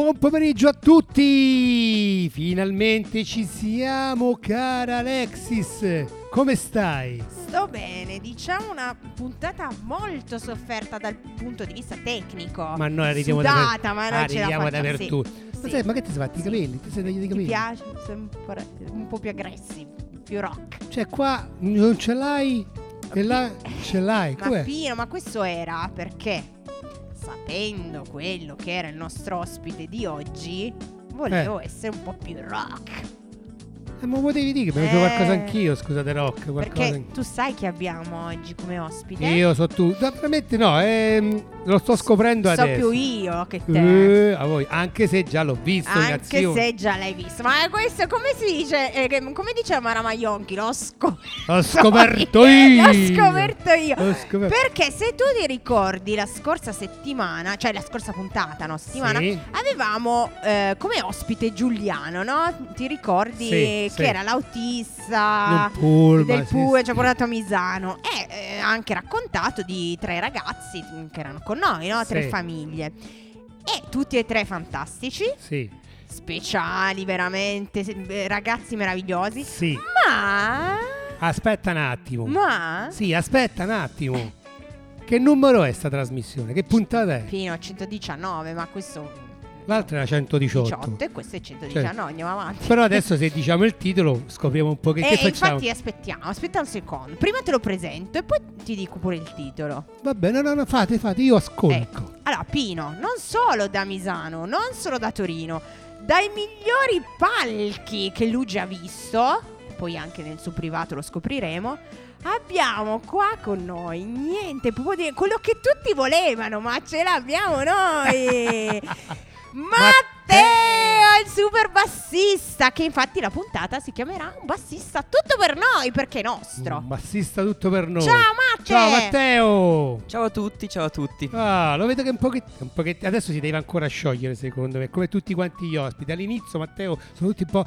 Buon pomeriggio a tutti! Finalmente ci siamo, cara Alexis. Come stai? Sto bene, diciamo una puntata molto sofferta dal punto di vista tecnico. Ma noi arriviamo Sudata, da ma non ce la arriviamo facciamo. dappertutto. Sì, Ma, sì. ma che ti sei fatti i capelli? Ti sei tagliati i capelli? piace? Sei un po', un po' più aggressivo, più rock. Cioè, qua non ce l'hai e là ce l'hai. Ma Com'è? Pino, ma questo era perché sapendo quello che era il nostro ospite di oggi, volevo essere un po' più rock. Eh, ma potevi dire che mi Eh. qualcosa anch'io, scusate, rock. Perché tu sai che abbiamo oggi come ospite? Io so tu. No, veramente no, ehm, lo sto scoprendo so adesso. più io che te. Eh, a voi, anche se già l'ho visto Anche se già l'hai visto. Ma questo come si dice? Eh, come dice Mara Maionchi? L'ho scoperto. L'ho scoperto io. L'ho scoperto io. L'ho scoperto. Perché se tu ti ricordi la scorsa settimana, cioè la scorsa puntata, no? Settimana, Sì. avevamo eh, come ospite Giuliano, no? Ti ricordi Sì, che sì. era l'autista pullman, del PUE, sì. ci ha portato a Misano e eh, ha anche raccontato di tre ragazzi che erano con noi, no? Tre famiglie. E tutti e tre fantastici, Sì, speciali veramente, eh, ragazzi meravigliosi. sì. Ma... Aspetta un attimo. Ma... Sì, aspetta un attimo. Che numero è sta trasmissione? Che puntata è? Fino a 119, ma questo... L'altra era 118. 18 e questo è 119, andiamo avanti. Però adesso se diciamo il titolo scopriamo un po' che, e che facciamo. infatti aspettiamo, aspetta un secondo. Prima te lo presento e poi ti dico pure il titolo. Vabbè, no, no, no, fate, fate, io ascolto. Ecco. Allora, Pino, non solo da Misano, non solo da Torino, dai migliori palchi che lui già ha visto, poi anche nel suo privato lo scopriremo. Abbiamo qua con noi niente, proprio di- quello che tutti volevano, ma ce l'abbiamo noi. Matteo, il super bassista, che infatti la puntata si chiamerà Un bassista tutto per noi, perché è nostro. Un bassista tutto per noi. Ciao Matte! Ciao Matteo! Ciao a tutti, ciao a tutti. Ah, lo vedo che un pochettino, un pochettino adesso si deve ancora sciogliere secondo me, come tutti quanti gli ospiti. All'inizio Matteo sono tutti un po'...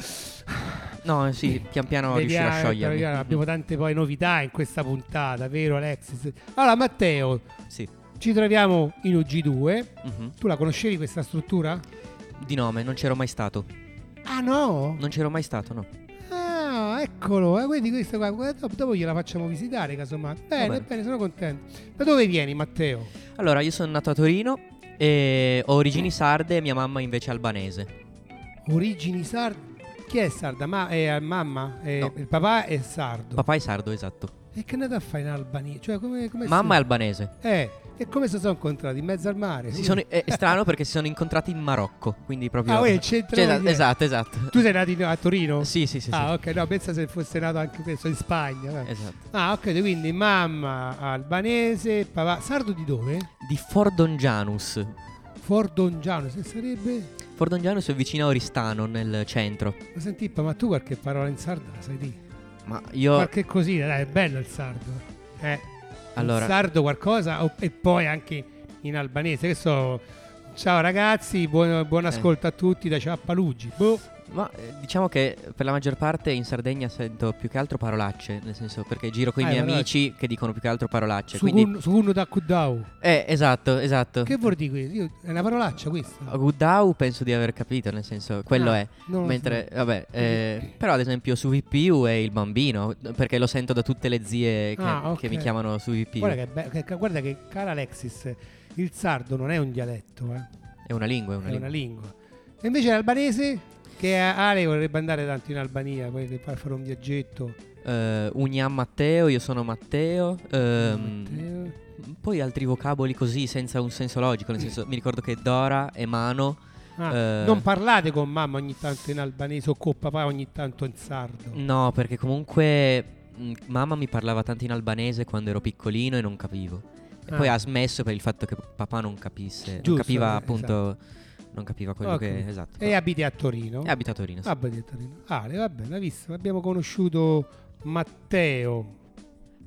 No, sì, pian piano riuscirò a sciogliermi. piano, Abbiamo tante poi novità in questa puntata, vero Alexis? Allora Matteo, Sì. Ci troviamo in UG2. Mhm. Tu la conoscevi questa struttura? Di nome, non c'ero mai stato. Ah no? Non c'ero mai stato, no. Ah, eccolo, eh, vedi questa qua, guarda, dopo, dopo gliela facciamo visitare casomai. Bene, bene. bene, sono contento. Da dove vieni Matteo? Allora, io sono nato a Torino e ho origini sarde e mia mamma invece albanese. Origini sarde? Chi è sarda? Ma è mamma? È- No. Il papà è sardo. Papà è sardo, esatto. E che è andata a fare in Albania? Cioè, come, come Mamma è si- albanese. Eh, e come si sono incontrati? In mezzo al mare? Si sono- è, è strano perché si sono incontrati in Marocco, quindi proprio... Ah, voi c'entra Cioè, niente. esatto, esatto. Tu sei nato in- a Torino? Sì, sì, sì, sì. Ah, ok, no, pensa se fosse nato anche questo in Spagna. Esatto. Ah, ok, quindi mamma albanese, papà sardo di dove? Di Fordongianus. Fordongiano, se sarebbe... Fordongianus è vicino a Oristano, nel centro. Ma senti, ma tu qualche parola in sardo la sai di? Ma io... Qualche cosina, dai, è bello il sardo. Eh, Allora... il sardo qualcosa e poi anche in albanese. Che so, ciao ragazzi, buon, buon Eh. ascolto a tutti da Ciappalugi. Boh. Ma eh, diciamo che per la maggior parte in Sardegna sento più che altro parolacce, nel senso perché giro con i Ah, miei parolacce. amici che dicono più che altro parolacce. Su quindi, un- su uno da Kudau. eh, esatto, esatto. Che vuol dire questo? Io- è una parolaccia questa? Gudau penso di aver capito, nel senso, quello Ah, è. non lo Mentre, vabbè, eh, però ad esempio su VPU è il bambino, perché lo sento da tutte le zie che, Ah, ok. che mi chiamano su VPU. Guarda che, be- che- guarda che, cara Alexis, il sardo non è un dialetto, eh, È una lingua, è una è lingua. una lingua. E invece l'albanese, che Ale vorrebbe andare tanto in Albania, far fare un viaggetto. Eh, Uniam Matteo, io sono Matteo. ehm, Matteo. poi altri vocaboli così senza un senso logico, nel senso mi ricordo che Dora e Mano Ah, eh, Non parlate con mamma ogni tanto in albanese o con papà ogni tanto in sardo. No, perché comunque mh, mamma mi parlava tanto in albanese quando ero piccolino e non capivo. E Ah. poi ha smesso per il fatto che papà non capisse, non Giusto, capiva eh, appunto, non capiva quello Ok. che esatto. E abiti a Torino? E abita a Torino. sì. Abiti a Torino. Ale, va bene, hai visto? Abbiamo conosciuto Matteo.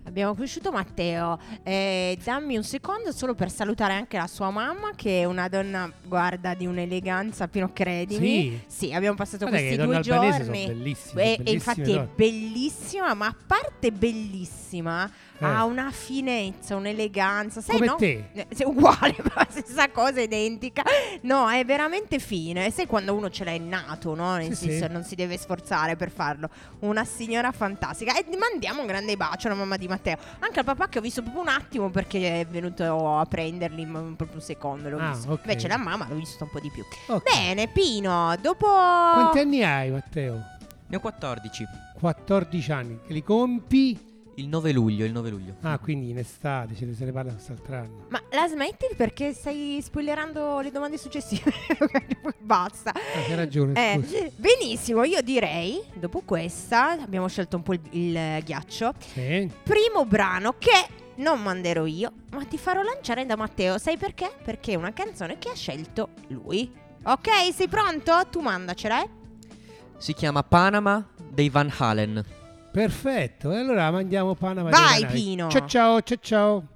Abbiamo conosciuto Matteo. Eh, dammi un secondo solo per salutare anche la sua mamma, che è una donna, guarda, di un'eleganza, Pino credimi. Sì. abbiamo passato Guarda questi due giorni. sono bellissime, E, sono e bellissime infatti è donne. bellissima, ma a parte bellissima, Eh. ha una finezza, un'eleganza. Sai, Come no? te. Eh, Sei uguale, ma la stessa cosa, identica. No, è veramente fine. E sai quando uno ce l'ha innato, no? Nel Sì, senso, sì. non si deve sforzare per farlo. Una signora fantastica. E mandiamo un grande bacio alla mamma di Matteo. Anche al papà che ho visto proprio un attimo perché è venuto a prenderli, proprio un secondo l'ho Ah, visto. ok. Invece la mamma l'ho visto un po' di più. Ok. Bene, Pino, dopo... Quanti anni hai, Matteo? Ne ho 14. 14 anni. Che li compi? Il 9 luglio, il 9 luglio. Ah, quindi in estate, ne se ne parla quest'altro anno. Ma la smetti perché stai spoilerando le domande successive? Basta. Ah, hai ragione, Eh, scusa. benissimo, io direi, dopo questa, abbiamo scelto un po' il, il ghiaccio. Sì. Primo brano che non manderò io, ma ti farò lanciare da Matteo. Sai perché? Perché è una canzone che ha scelto lui. Ok, sei pronto? Tu mandacela, eh? Si chiama Panama dei Van Halen. Perfetto. E allora mandiamo Panama Vai. Pino. Ciao ciao, ciao ciao.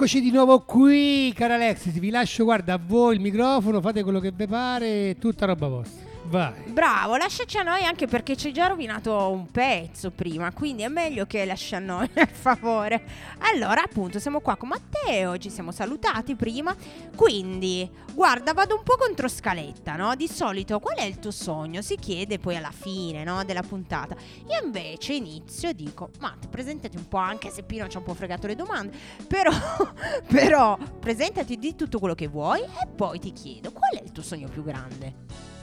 Eccoci di nuovo qui, cara Alexis. Vi lascio, guarda, a voi il microfono, fate quello che vi pare, tutta roba vostra. Vai. Bravo, lasciaci a noi anche perché ci hai già rovinato un pezzo prima, quindi è meglio che lasci a noi, per favore. Allora, appunto, siamo qua con Matteo, ci siamo salutati prima, quindi, guarda, vado un po' contro scaletta, no? Di solito, qual è il tuo sogno? Si chiede poi alla fine, no, della puntata. Io invece inizio e dico, Matt, presentati un po', anche se Pino ci ha un po' fregato le domande, però, però, presentati di tutto quello che vuoi e poi ti chiedo, qual è il tuo sogno più grande?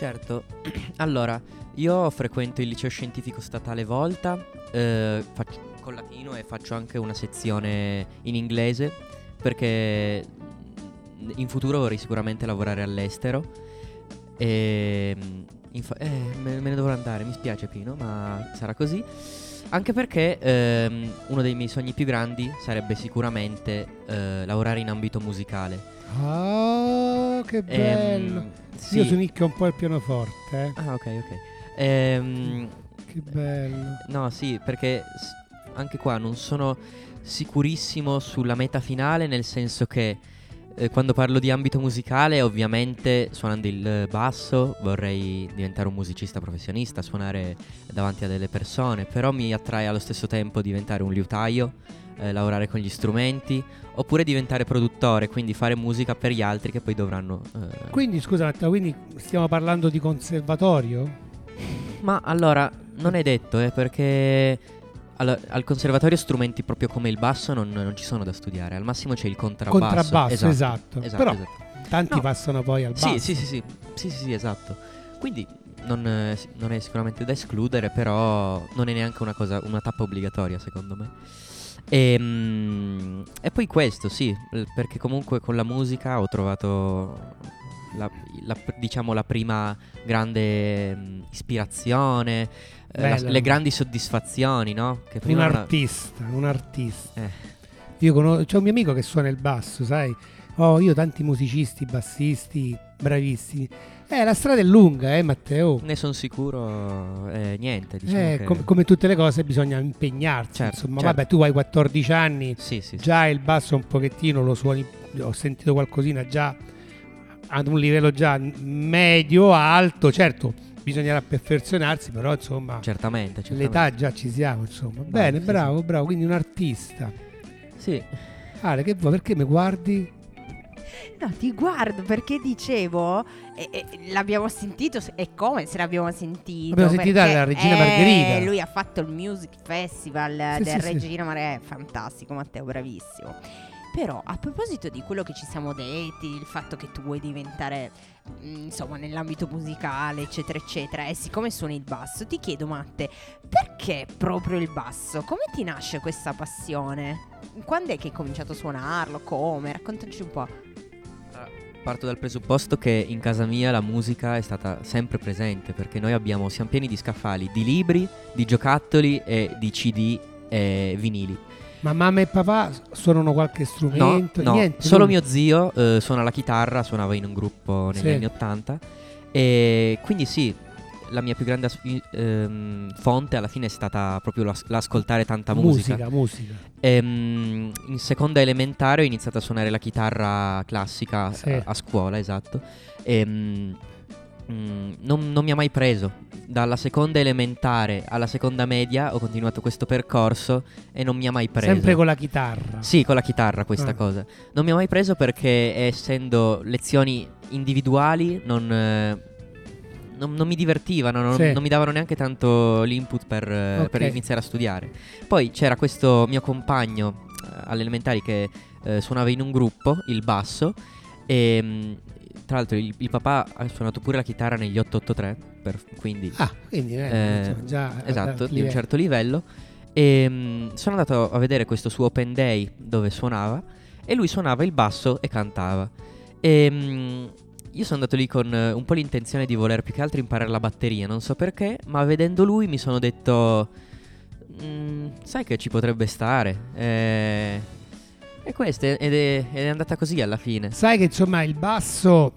Certo, allora, io frequento il liceo scientifico statale Volta, eh, faccio con latino e faccio anche una sezione in inglese perché in futuro vorrei sicuramente lavorare all'estero e mm, infa- eh, me, me ne dovrò andare, mi spiace Pino, ma sarà così. Anche perché ehm, uno dei miei sogni più grandi sarebbe sicuramente eh, lavorare in ambito musicale. Oh, che bello. Ehm, Io sì. sonicchio un po' il pianoforte. eh. Ah, ok, ok. Ehm, Che bello. no, sì, perché anche qua non sono sicurissimo sulla meta finale, nel senso che eh, quando parlo di ambito musicale, ovviamente suonando il basso vorrei diventare un musicista professionista, suonare davanti a delle persone, però mi attrae allo stesso tempo diventare un liutaio, eh, lavorare con gli strumenti, oppure diventare produttore, quindi fare musica per gli altri che poi dovranno... eh, Quindi, scusa, Matteo, quindi stiamo parlando di conservatorio? Ma allora, non è detto, eh, perché allo- al conservatorio strumenti proprio come il basso non, non ci sono da studiare. Al massimo c'è il contrabbasso. Contrabbasso, esatto. esatto, Però esatto. tanti No. passano poi al basso. Sì, sì, sì, sì, sì, sì, sì, esatto. Quindi non, eh, non è sicuramente da escludere, però non è neanche una cosa, una tappa obbligatoria, secondo me. E, e poi questo, sì, perché comunque con la musica ho trovato la, la- diciamo la prima grande mm, ispirazione, eh, la- le grandi soddisfazioni, no? Che Un artista, un artista. Eh. Io conosco, c'è un mio amico che suona il basso, sai? Oh, io ho tanti musicisti, bassisti, bravissimi. Eh, la strada è lunga, eh, Matteo. Ne sono sicuro, eh, niente, diciamo Eh, che- com- come tutte le cose bisogna impegnarsi. Certo, insomma, certo. vabbè, tu hai 14 anni, Sì, sì, sì. già il basso un pochettino lo suoni, ho sentito qualcosina già ad un livello già medio, alto, certo, bisognerà perfezionarsi, però insomma, certamente, certamente. l'età già ci siamo, insomma. Bene, sì, bravo, bravo, quindi un artista. Sì, Ale, che vuoi? Perché mi guardi? No, ti guardo perché dicevo, e- e l'abbiamo sentito, se- e come se l'abbiamo sentito? L'abbiamo sentito perché, alla Regina eh, Margherita. Lui ha fatto il Music Festival Sì, del sì, sì. Regina Margherita, fantastico Matteo, bravissimo. Però a proposito di quello che ci siamo detti, il fatto che tu vuoi diventare, mm, insomma, nell'ambito musicale, eccetera, eccetera, e siccome suoni il basso, ti chiedo Matte, perché proprio il basso? Come ti nasce questa passione? Quando è che hai cominciato a suonarlo? Come? Raccontaci un po'. Parto dal presupposto che in casa mia la musica è stata sempre presente perché noi abbiamo, siamo pieni di scaffali, di libri, di giocattoli e di CD e vinili. Ma mamma e papà suonano qualche No, strumento? no, Niente. solo mio zio eh, suona la chitarra, suonava in un gruppo negli Sì. anni 80 e quindi sì, la mia più grande as- ehm, fonte alla fine è stata proprio l'as- l'ascoltare tanta musica. musica, musica. Ehm, in seconda elementare ho iniziato a suonare la chitarra classica Sì. a, a scuola, esatto. Ehm, mm, non, non mi ha mai preso. Dalla seconda elementare alla seconda media ho continuato questo percorso e non mi ha mai preso. Sempre con la chitarra. Sì, con la chitarra questa Ah. cosa. Non mi ha mai preso perché essendo lezioni individuali non, eh, non, non mi divertivano, non, Sì. non mi davano neanche tanto l'input per, eh, per Ok. iniziare a studiare. Poi c'era questo mio compagno eh, alle elementari che eh, suonava in un gruppo, il basso, e mh, tra l'altro il, il papà ha suonato pure la chitarra negli 883, per- quindi Ah, quindi eh, Eh, già esatto, di un certo livello. E mh, sono andato a vedere questo suo open day dove suonava e lui suonava il basso e cantava. E mh, io sono andato lì con eh, un po' l'intenzione di voler più che altro imparare la batteria, non so perché, ma vedendo lui mi sono detto, "Mm, sai che ci potrebbe stare. E, e questo, ed è, ed è andata così alla fine. Sai che insomma il basso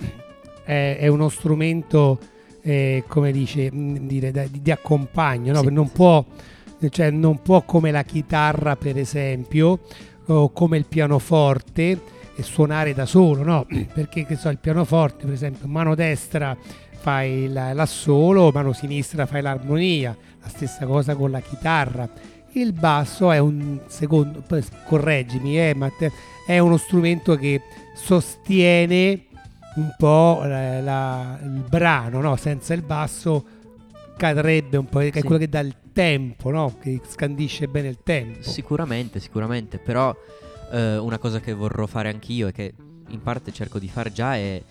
è, è uno strumento, eh, come dice, mh, dire, di, di accompagno, no? Sì. Non può, cioè, non può come la chitarra per esempio, o come il pianoforte, e suonare da solo, no? Perché che so, il pianoforte per esempio, mano destra fai la- l'assolo, mano sinistra fai l'armonia, la stessa cosa con la chitarra. Il basso è un secondo, correggimi, eh, Matteo, è uno strumento che sostiene un po' la- la- il brano, no? senza il basso cadrebbe un po', è Sì. quello che dà il tempo, no? che scandisce bene il tempo. Sicuramente, sicuramente, però eh, una cosa che vorrò fare anch'io e che in parte cerco di fare già è,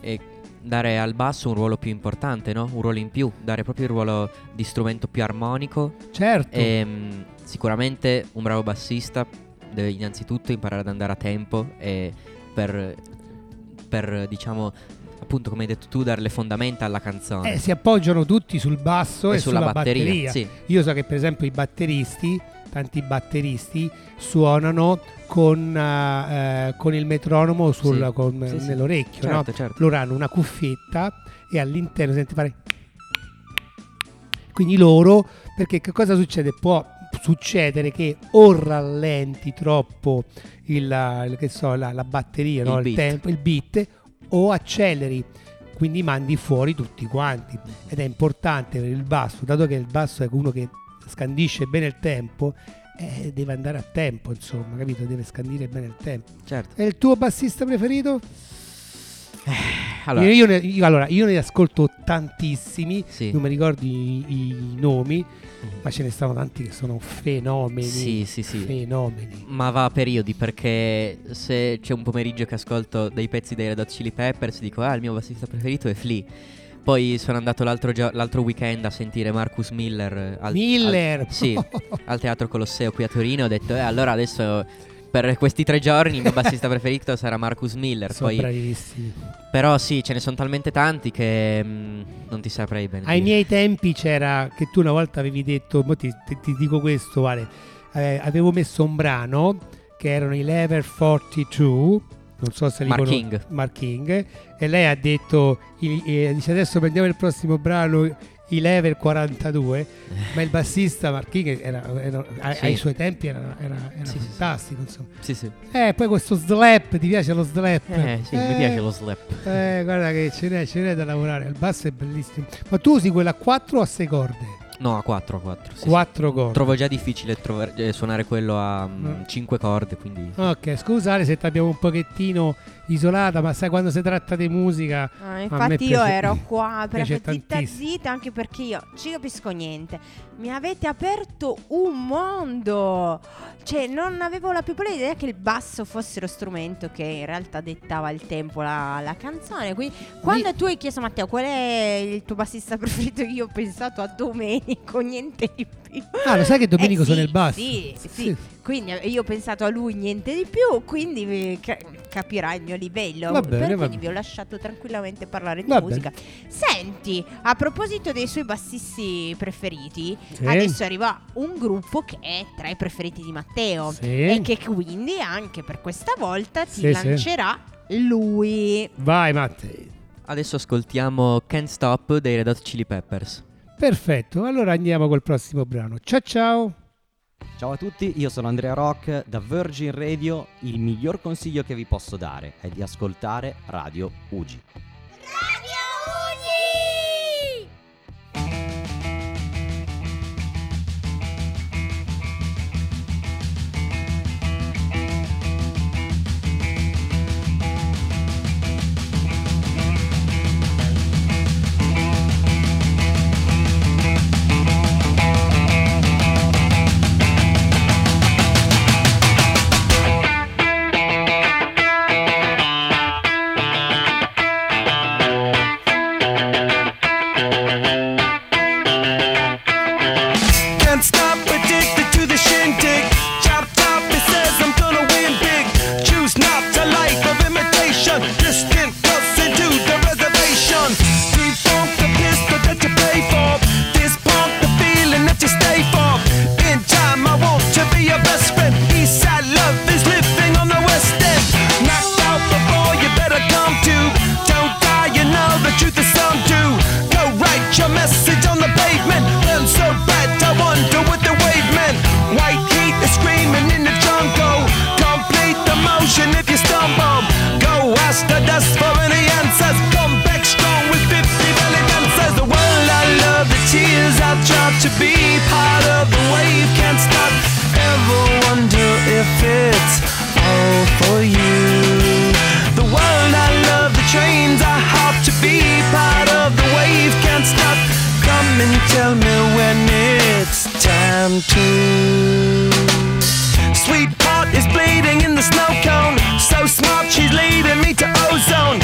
è dare al basso un ruolo più importante, no? Un ruolo in più, dare proprio il ruolo di strumento più armonico Certo, e mm, sicuramente un bravo bassista deve innanzitutto imparare ad andare a tempo e per, per diciamo appunto come hai detto tu dare le fondamenta alla canzone Eh, si appoggiano tutti sul basso e, e sulla, batteria, batteria. Sì, Io so che per esempio i batteristi, tanti batteristi, suonano con, eh, eh, con il metronomo sul- Sì. con- Sì, nell'orecchio. no? certo, certo. Loro hanno una cuffietta e all'interno senti fare... Quindi loro, perché che cosa succede? Può succedere che o rallenti troppo il, il- che so, la, la batteria, Il no? il, beat. tempo, il beat, o acceleri, quindi mandi fuori tutti quanti. Ed è importante per il basso, dato che il basso è uno che scandisce bene il tempo, eh, deve andare a tempo, insomma, capito? Deve scandire bene il tempo. certo. E il tuo bassista preferito? Allora, io, ne, io- allora, io ne ascolto tantissimi, sì. non mi ricordo i, i nomi, Mhm. ma ce ne stanno tanti che sono fenomeni. Sì, sì, sì. Fenomeni. Ma va a periodi perché se c'è un pomeriggio che ascolto dei pezzi dei Red Hot Chili Peppers dico ah il mio bassista preferito è Flea. Poi sono andato l'altro, gio- l'altro weekend a sentire Marcus Miller eh, al, Miller! al- sì, al Teatro Colosseo qui a Torino. Ho detto eh allora adesso per questi tre giorni il mio bassista preferito sarà Marcus Miller. sono Poi, bravissimi. però sì, ce ne sono talmente tanti che mm, non ti saprei bene. Ai dire. miei tempi c'era che tu una volta avevi detto, ti, ti- ti dico questo, Vale, eh, avevo messo un brano che erano i Lever 42, non so se li Mark conosci- King. Mark King, e lei ha detto, eh, dice adesso prendiamo il prossimo brano, i Lever 42, ma il bassista Mark King era, era- Sì. ai suoi tempi era, era- Sì, fantastico, insomma. Sì, sì. Eh, poi questo slap, ti piace lo slap? Eh, sì, mi piace lo slap. Eh, guarda che ce n'è, ce n'è da lavorare. Il basso è bellissimo. Ma tu usi quella a 4 o a 6 corde? No, a 4, a 4. 4 corde. Trovo già difficile trovar- eh, suonare quello a Mm. 5 corde, quindi... Ok, scusate se ti abbiamo un pochettino isolata, ma sai quando si tratta di musica. Ah, me infatti io ero qua per piace zitta zitta anche perché io ci capisco niente. Mi avete aperto un mondo. Cioè, non avevo la più pallida idea che il basso fosse lo strumento che in realtà dettava il tempo, la, la canzone. Quindi, quando tu hai chiesto a Matteo qual è il tuo bassista preferito, io ho pensato a Domenico, niente di più. Ah, lo sai che Domenico Eh, suona sì, il basso? Sì, sì. Quindi eh, io ho pensato a lui niente di più, quindi eh, ca- capirai il mio livello. Va bene, quindi bene. vi ho lasciato tranquillamente parlare di Va musica. Senti, a proposito dei suoi bassisti preferiti, Sì. adesso arriva un gruppo che è tra i preferiti di Matteo Sì. e che quindi anche per questa volta ti Sì, sì. lancerà lui. Vai, Matteo. Adesso ascoltiamo Can't Stop dei Red Hot Chili Peppers. Perfetto, allora andiamo col prossimo brano. Ciao ciao. Ciao a tutti, io sono Andrea Rock da Virgin Radio. Il miglior consiglio che vi posso dare è di ascoltare Radio Ugi. Thank job to be part of the wave. Can't stop. Ever wonder if it's all for you? The world I love, the trains I hop to be part of the wave. Can't stop. Come and tell me when it's time to. Sweetheart is bleeding in the snow cone. So smart, she's leading me to ozone.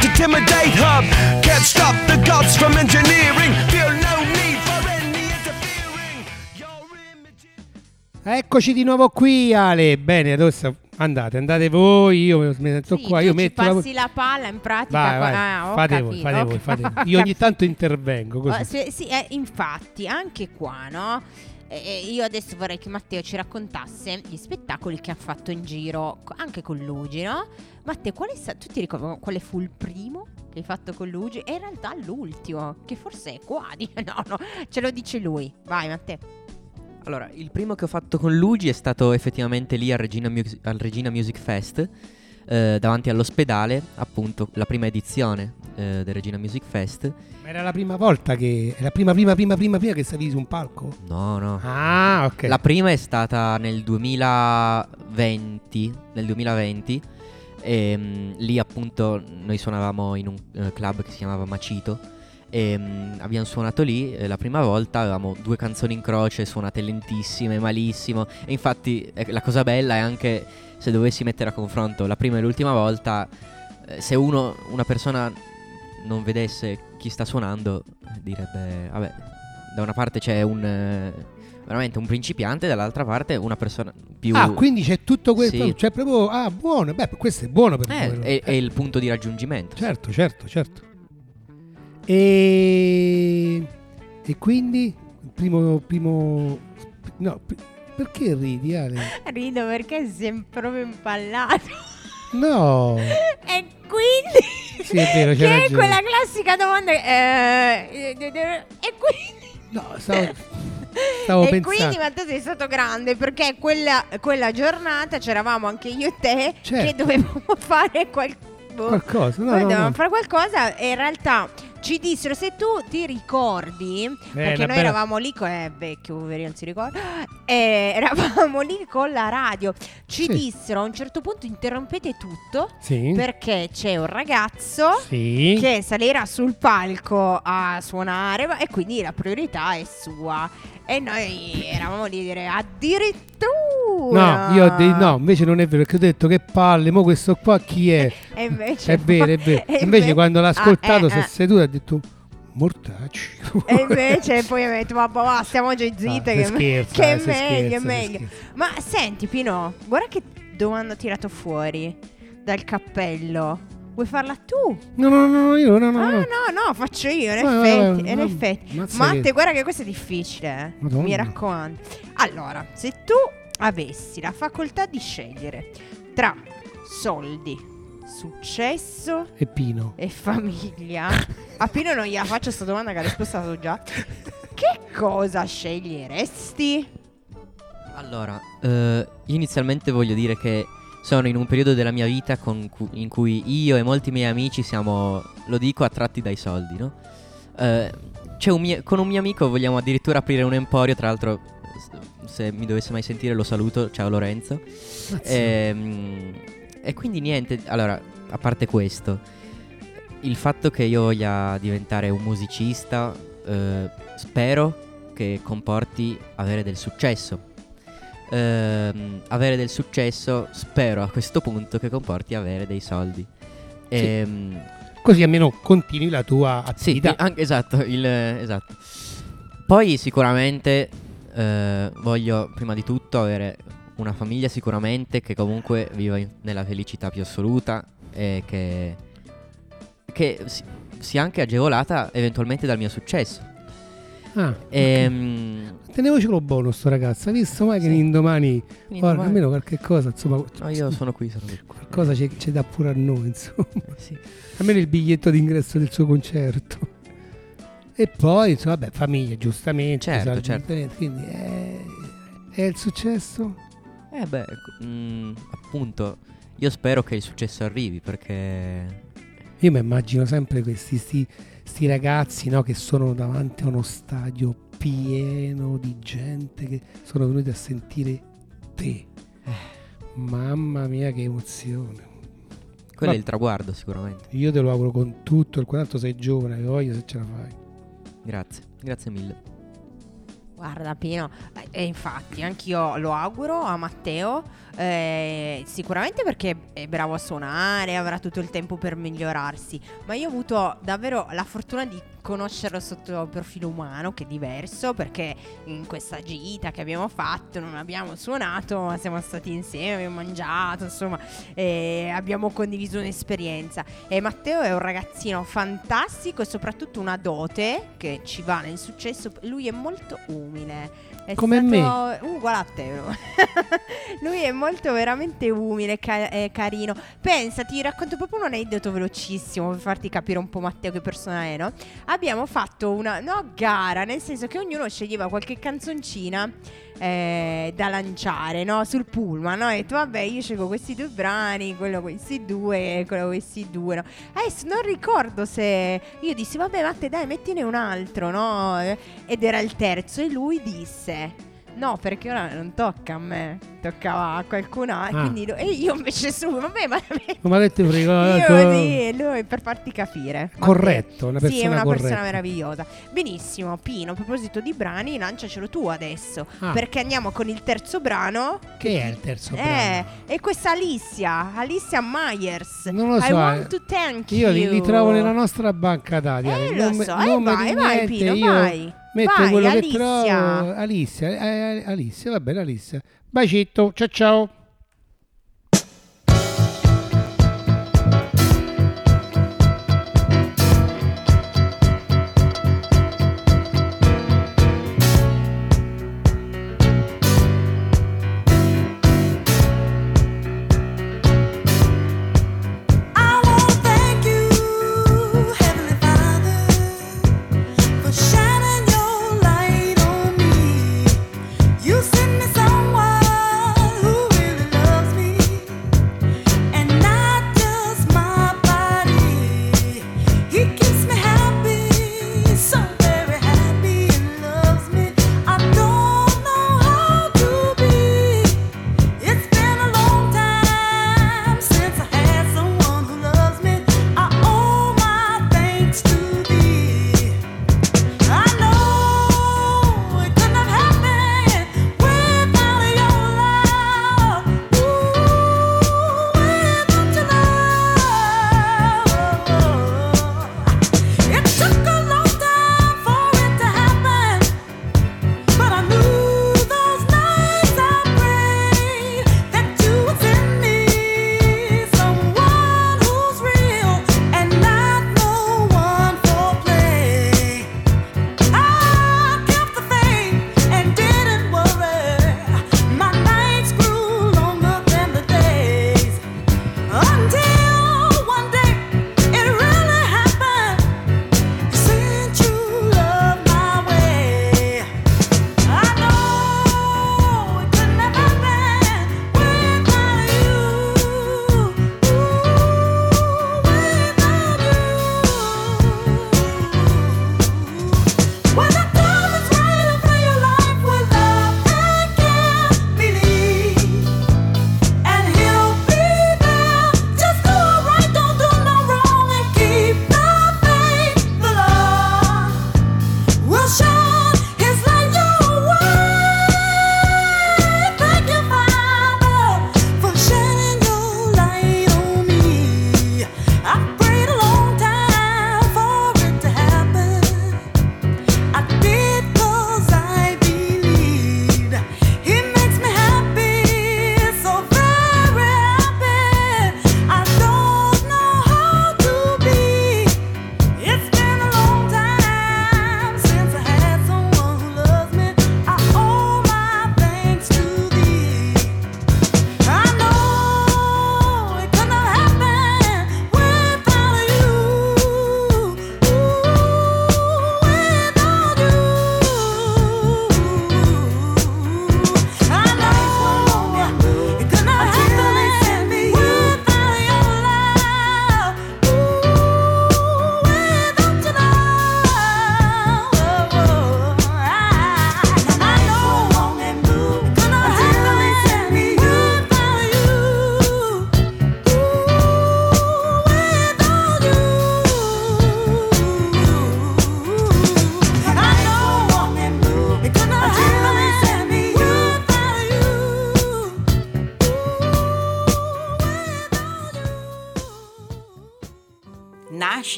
Don't intimidate hub. Can't stop the gods from engineering. Feel no need for any interfering. Your image is- Eccoci di nuovo qui, Ale. Bene, adesso andate, andate voi. Io mi metto Sì, qua. Io metto la- passi la palla in pratica. Vai, vai. ah, fate voi, fate voi, fate voi. Io ogni tanto intervengo così. Oh, sì, sì, eh, infatti, anche qua, no? Eh, io adesso vorrei che Matteo ci raccontasse gli spettacoli che ha fatto in giro, anche con Luigi, no? Matteo, qual è sta- tu ti ricordi quale fu il primo che hai fatto con Luigi? E in realtà l'ultimo, che forse è qua. di- No, no, ce lo dice lui. Vai, Matteo. Allora, il primo che ho fatto con Luigi è stato effettivamente lì al Regina, Mus- al Regina Music Fest, eh, davanti all'ospedale, appunto, la prima edizione eh, del Regina Music Fest. Ma era la prima volta che. È la prima, prima, prima, prima, prima che stavi su un palco? No, no. Ah, ok. La prima è stata nel 2020, nel 2020 e mm, lì appunto noi suonavamo in un eh, club che si chiamava Macito. E mm, abbiamo suonato lì eh, la prima volta, avevamo due canzoni in croce suonate lentissime, malissimo. E infatti eh, la cosa bella è anche se dovessi mettere a confronto la prima e l'ultima volta, eh, se uno, una persona non vedesse chi sta suonando direbbe vabbè da una parte c'è un... veramente un principiante, dall'altra parte una persona più... Ah, quindi c'è tutto questo. Sì. C'è proprio. Ah, buono. Beh, questo è buono per Eh, è, è il punto di raggiungimento. Certo, certo, certo. E. E quindi. Il primo. primo no, perché ridi, Ale? Rido perché sei proprio impallato. No. e quindi... Sì, è vero, c'hai Che è ragione. quella classica domanda... eh, e quindi... No, stavo, stavo e pensando. quindi Matteo sei stato grande perché quella, quella giornata c'eravamo anche io e te Certo. che dovevamo fare qual- boh, Qualcosa, no, no, dovevamo no. fare qualcosa e in realtà ci dissero se tu ti ricordi, perché una noi bella- eravamo lì con è vecchio, poverino, non si ricorda. Eh, eravamo lì con la radio. Ci Sì. dissero a un certo punto interrompete tutto Sì. perché c'è un ragazzo Sì. che salirà sul palco a suonare e quindi la priorità è sua. E noi eravamo lì a dire addirittura. No, io ho detto no, invece non è vero, perché ho detto che palle, mo questo qua chi è? E invece È vero, è vero. e Invece quando l'ha ah, ascoltato eh, si è eh. seduto e ha detto mortacci. E invece poi ha detto, ma va, stiamo già zitte, Ah, che, scherza, che eh, è si meglio, è meglio. Ma senti Pino, guarda che domanda ho tirato fuori dal cappello. Vuoi farla tu? No, no, no, io no, no, ah, no. no, no, faccio io, in vai, effetti, vai, in vai. effetti. Matte, guarda che questo è difficile, eh. Madonna. mi raccomando. Allora, se tu avessi la facoltà di scegliere tra soldi, successo E Pino. e famiglia, a Pino non gliela faccio questa domanda che ha risposto già. Che cosa sceglieresti? Allora, eh, io inizialmente voglio dire che sono in un periodo della mia vita con cu- in cui io e molti miei amici siamo, lo dico, attratti dai soldi, no? Eh, c'è un mio- con un mio amico vogliamo addirittura aprire un emporio, tra l'altro, se mi dovesse mai sentire lo saluto, ciao Lorenzo. Ehm, e quindi niente, allora, a parte questo, il fatto che io voglia diventare un musicista, eh, spero che comporti avere del successo. Ehm, avere del successo, spero a questo punto che comporti avere dei soldi. Ehm, Così almeno continui la tua sì, attività. anche, esatto, il, esatto. Poi sicuramente eh, voglio prima di tutto avere una famiglia sicuramente che comunque viva in- nella felicità più assoluta e che, che si- sia anche agevolata eventualmente dal mio successo. Ah, Ehm, Tenevocelo buono sto ragazzo, hai visto mai che Sì. l'indomani domani- almeno qualche cosa, insomma, No, io sono qui, sono qui. qualcosa ci, ci dà pure a noi, insomma. Sì. Almeno il biglietto d'ingresso del suo concerto. E poi, insomma, vabbè, famiglia, giustamente. Certo, certo. Quindi è, è il successo? Eh beh, ecco, mm, appunto, io spero che il successo arrivi perché... Io mi immagino sempre questi sti, sti ragazzi no, che sono davanti a uno stadio pieno di gente che sono venuti a sentire te. Mamma mia che emozione. Quello Ma- è il traguardo sicuramente. Io te lo auguro con tutto il quanto sei giovane, che voglio se ce la fai. Grazie, grazie mille. Guarda Pino, eh, e infatti anch'io lo auguro a Matteo, eh, sicuramente perché è bravo a suonare, avrà tutto il tempo per migliorarsi, ma io ho avuto davvero la fortuna di conoscerlo sotto il profilo umano, che è diverso, perché in questa gita che abbiamo fatto non abbiamo suonato, ma siamo stati insieme, abbiamo mangiato, insomma, e abbiamo condiviso un'esperienza. E Matteo è un ragazzino fantastico e soprattutto una dote che ci va nel successo. Lui è molto umile. È Come stato... Uguale a te. no? Lui è molto veramente umile, ca- carino. Pensa, ti racconto proprio un aneddoto velocissimo per farti capire un po' Matteo che persona è, no? Abbiamo fatto una no, gara, nel senso che ognuno sceglieva qualche canzoncina eh, da lanciare, no? Sul pullman, no? E detto, vabbè, io scelgo questi due brani, quello questi due, quello questi due, no? Adesso non ricordo se io dissi, vabbè, Matte, dai, mettine un altro, no? Ed era il terzo e lui disse... No, perché ora non tocca a me, toccava a qualcun altro. Ah. Lo- e io invece su, vabbè, ma Come ha detto prima, io sì, lui per farti capire. Corretto, una Sì, è persona una corretta. persona meravigliosa. Benissimo, Pino, a proposito di brani, lanciacelo tu adesso. Ah. Perché andiamo con il terzo brano. Che è il terzo Eh, brano? e questa Alicia, Alicia Myers. Non lo I so, want eh. to thank Io li, you. li trovo nella nostra banca dati. Eh, lo Non me- so, eh, non me vai, vai, Pino, io vai. Metto Vai, quello che Alicia. trovo. Alicia, eh, eh, Alicia, va bene, Alicia. Bacetto, ciao ciao.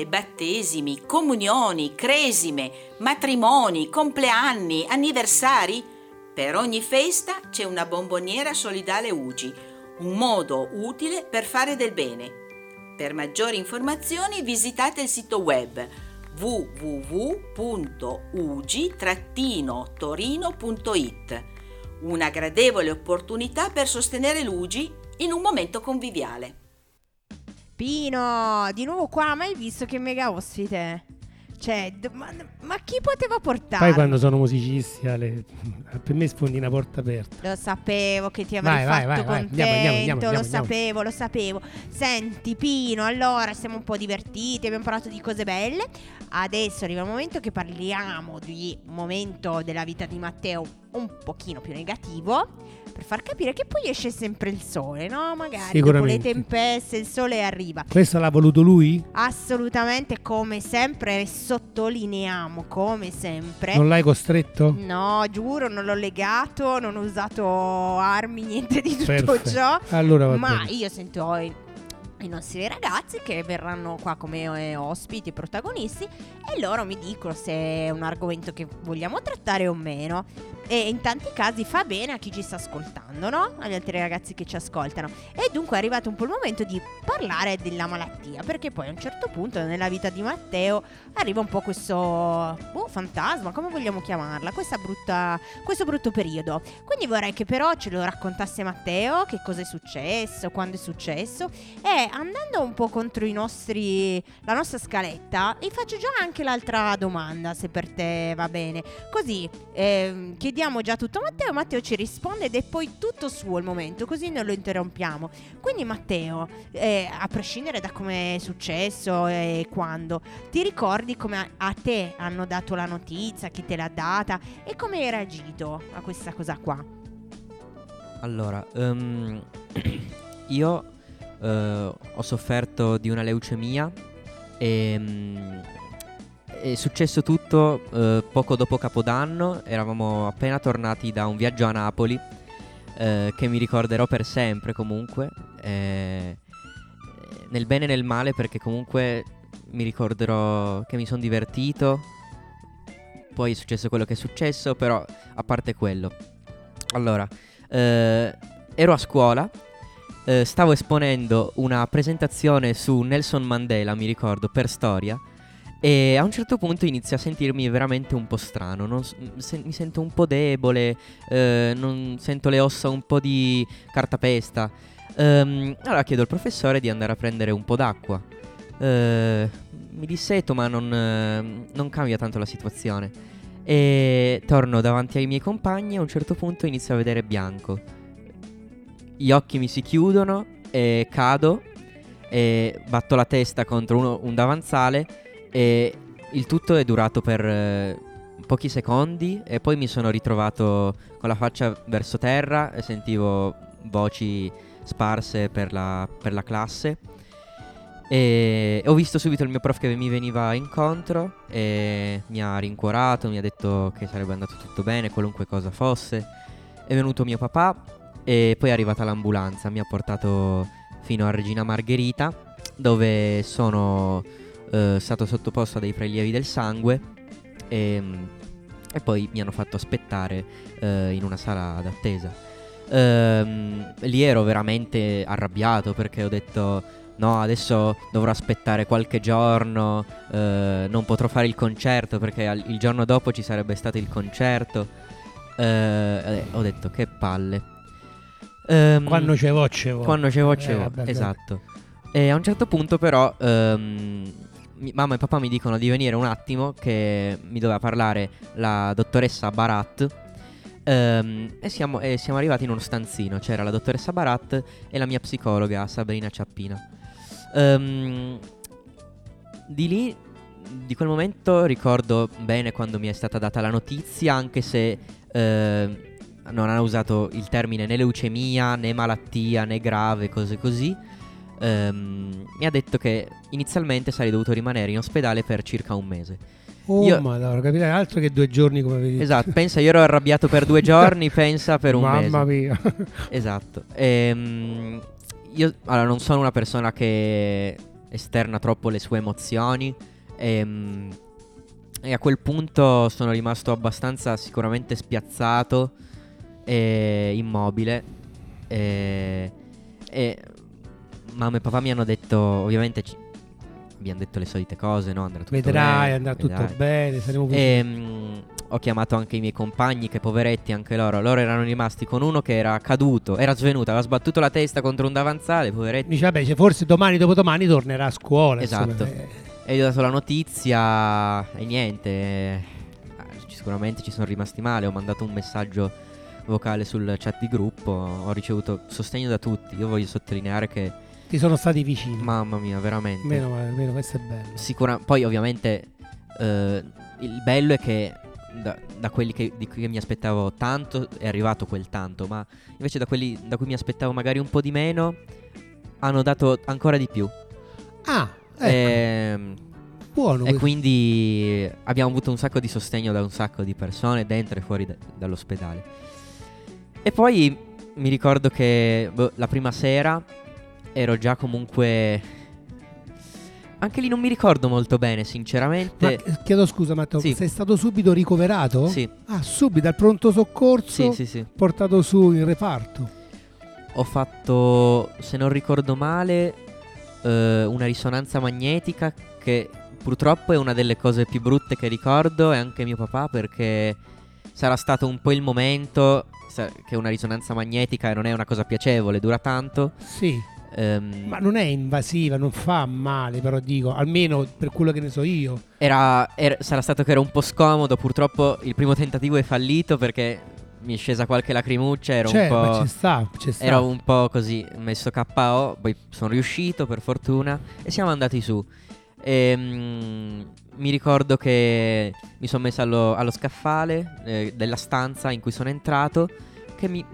Nascite, battesimi, comunioni, cresime, matrimoni, compleanni, anniversari. Per ogni festa c'è una bomboniera solidale UGI, un modo utile per fare del bene. Per maggiori informazioni visitate il sito web www.ugi-torino.it. Una gradevole opportunità per sostenere l'UGI in un momento conviviale. Pino, di nuovo qua, ma hai visto che mega ospite? Cioè, d- ma, ma chi poteva portare? Poi quando sono musicisti, Ale, per me sfondi una porta aperta. Lo sapevo che ti avrei Vai, fatto vai, vai. contento, Andiamo, andiamo, andiamo, lo sapevo, lo sapevo. Senti Pino, allora siamo un po' divertiti, abbiamo parlato di cose belle. Adesso arriva il momento che parliamo di un momento della vita di Matteo un pochino più negativo, per far capire che poi esce sempre il sole, no? Magari dopo le tempeste il sole arriva. Questo l'ha voluto lui? Assolutamente, come sempre, sottolineiamo, come sempre. Non l'hai costretto? No, giuro, non l'ho legato, non ho usato armi, niente di tutto Perfetto. ciò. Allora Ma bene. io sento i, i nostri ragazzi che verranno qua come eh, ospiti, protagonisti, e loro mi dicono se è un argomento che vogliamo trattare o meno. E in tanti casi fa bene a chi ci sta ascoltando, no? Agli altri ragazzi che ci ascoltano. E dunque è arrivato un po' il momento di parlare della malattia, perché poi a un certo punto nella vita di Matteo arriva un po' questo boh, fantasma, come vogliamo chiamarla, questa brutta, questo brutto periodo. Quindi vorrei che però ce lo raccontasse Matteo, che cosa è successo, quando è successo e andando un po' contro i nostri la nostra scaletta, vi faccio già anche l'altra domanda se per te va bene. Così ehm, chiediamo già tutto a Matteo, Matteo ci risponde ed è poi tutto suo il momento, così non lo interrompiamo. Quindi Matteo, eh, a prescindere da come è successo e quando, ti ricordi come a, te hanno dato la notizia, chi te l'ha data e come hai reagito a questa cosa qua? Allora, ehm, io eh, ho sofferto di una leucemia e mm, è successo tutto eh, poco dopo Capodanno, eravamo appena tornati da un viaggio a Napoli eh, che mi ricorderò per sempre comunque, eh, nel bene e nel male perché comunque mi ricorderò che mi sono divertito, poi è successo quello che è successo, però a parte quello. Allora, eh, ero a scuola, eh, stavo esponendo una presentazione su Nelson Mandela, mi ricordo, per storia. E a un certo punto inizio a sentirmi veramente un po' strano, non s- m- se- mi sento un po' debole, eh, non sento le ossa un po' di cartapesta. Ehm, allora chiedo al professore di andare a prendere un po' d'acqua. Eh, mi disseto ma non, eh, non cambia tanto la situazione. E torno davanti ai miei compagni e a un certo punto inizio a vedere bianco. Gli occhi mi si chiudono e cado e batto la testa contro uno- un davanzale e il tutto è durato per eh, pochi secondi e poi mi sono ritrovato con la faccia verso terra e sentivo voci sparse per la, per la classe e ho visto subito il mio prof che mi veniva incontro e mi ha rincuorato, mi ha detto che sarebbe andato tutto bene, qualunque cosa fosse. È venuto mio papà e poi è arrivata l'ambulanza, mi ha portato fino a Regina Margherita dove sono eh, stato sottoposto a dei prelievi del sangue e, e poi mi hanno fatto aspettare eh, in una sala d'attesa. Ehm, lì ero veramente arrabbiato perché ho detto no adesso dovrò aspettare qualche giorno, eh, non potrò fare il concerto perché al- il giorno dopo ci sarebbe stato il concerto. Eh, eh, ho detto che palle. Ehm, Quando c'è vo, c'è vo. quando c'è vo, Eh, esatto. E a un certo punto però ehm, mi- mamma e papà mi dicono di venire un attimo che mi doveva parlare la dottoressa Barat ehm, e, siamo, e siamo arrivati in uno stanzino, c'era la dottoressa Barat e la mia psicologa Sabrina Ciappina. Ehm, di lì, di quel momento ricordo bene quando mi è stata data la notizia, anche se eh, non ha usato il termine né leucemia, né malattia, né grave, cose così. Ehm, mi ha detto che inizialmente sarei dovuto rimanere in ospedale per circa un mese. Oh, Io- madonna, capirai altro che due giorni come vedi. Esatto, pensa, io ero arrabbiato per due giorni, pensa per un Mamma mese. mia. Esatto. Ehm, io allora non sono una persona che esterna troppo le sue emozioni. E, e a quel punto sono rimasto abbastanza sicuramente spiazzato e immobile. E, e mamma e papà mi hanno detto, ovviamente ci- abbiamo detto le solite cose, no? Andrà tutto Vedrai, bene, andrà tutto vedrai. bene, saremo vicini. E mm, ho chiamato anche i miei compagni, che poveretti anche loro. Loro erano rimasti con uno che era caduto, era svenuto, aveva sbattuto la testa contro un davanzale, poveretti. Dice, vabbè, cioè, forse domani, dopodomani tornerà a scuola. insomma, Esatto. eh. E gli ho dato la notizia e niente. eh, Sicuramente ci sono rimasti male. Ho mandato un messaggio vocale sul chat di gruppo. Ho ricevuto sostegno da tutti. Io voglio sottolineare che, Ti sono stati vicini. mamma mia, veramente. Meno male, meno, questo è bello. Sicura- poi ovviamente eh, il bello è che da, da quelli che, di cui mi aspettavo tanto è arrivato quel tanto, ma invece da quelli da cui mi aspettavo magari un po' di meno hanno dato ancora di più. Ah, ecco, Ehm, buono. e quindi abbiamo avuto un sacco di sostegno da un sacco di persone dentro e fuori da- dall'ospedale. E poi mi ricordo che boh, la prima sera ero già comunque... Anche lì non mi ricordo molto bene, Ma, sinceramente. eh, chiedo scusa, Matteo, Sì. sei stato subito ricoverato? Sì, Ah, subito al pronto soccorso, sì, sì, sì. portato su in reparto. Ho fatto, se non ricordo male, eh, una risonanza magnetica che purtroppo è una delle cose più brutte che ricordo e anche mio papà perché sarà stato un po' il momento che una risonanza magnetica non è una cosa piacevole, dura tanto. Sì, ehm, ma non è invasiva, non fa male, però dico, almeno per quello che ne so io. era- era- sarà stato che era un po' scomodo, purtroppo il primo tentativo è fallito perché mi è scesa qualche lacrimuccia, ero cioè, un po'... ci sta, ci sta. Ero un po' così messo KO, poi sono riuscito per fortuna e siamo andati su. Ehm, mi ricordo che mi sono messo allo, allo scaffale eh, della stanza in cui sono entrato, che mi,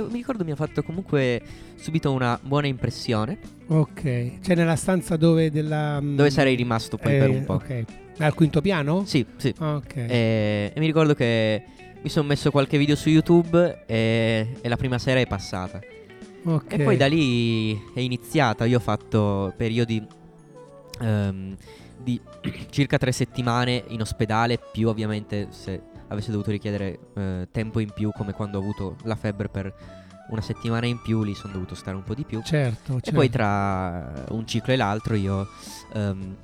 mi ricordo mi ha fatto comunque subito una buona impressione, Ok, cioè nella stanza dove della... mm, dove sarei rimasto poi eh, per un po'. Ok, al quinto piano? Sì, sì. Ok. E, e mi ricordo che mi sono messo qualche video su YouTube e, e la prima sera è passata. ok. E poi da lì è iniziata. Io ho fatto periodi ehm, di circa tre settimane in ospedale, più ovviamente se avessi dovuto richiedere eh, tempo in più, come quando ho avuto la febbre per una settimana in più, lì sono dovuto stare un po' di più. Certo, E certo. poi tra un ciclo e l'altro io ehm,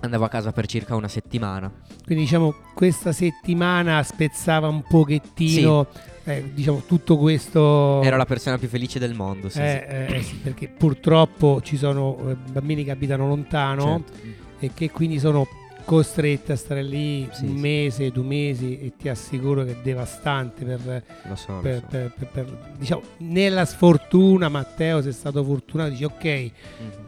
andavo a casa per circa una settimana. Quindi diciamo questa settimana spezzava un pochettino eh, diciamo tutto questo Ero la persona più felice del mondo. Sì, eh, eh, sì, perché purtroppo ci sono eh, bambini che abitano sì. lontano Certo. e che quindi sono costretti a stare lì Sì, un sì. mese, due mesi e ti assicuro che è devastante per, Lo so, per- so. per- per- diciamo nella sfortuna Matteo sei stato fortunato dici ok Mhm.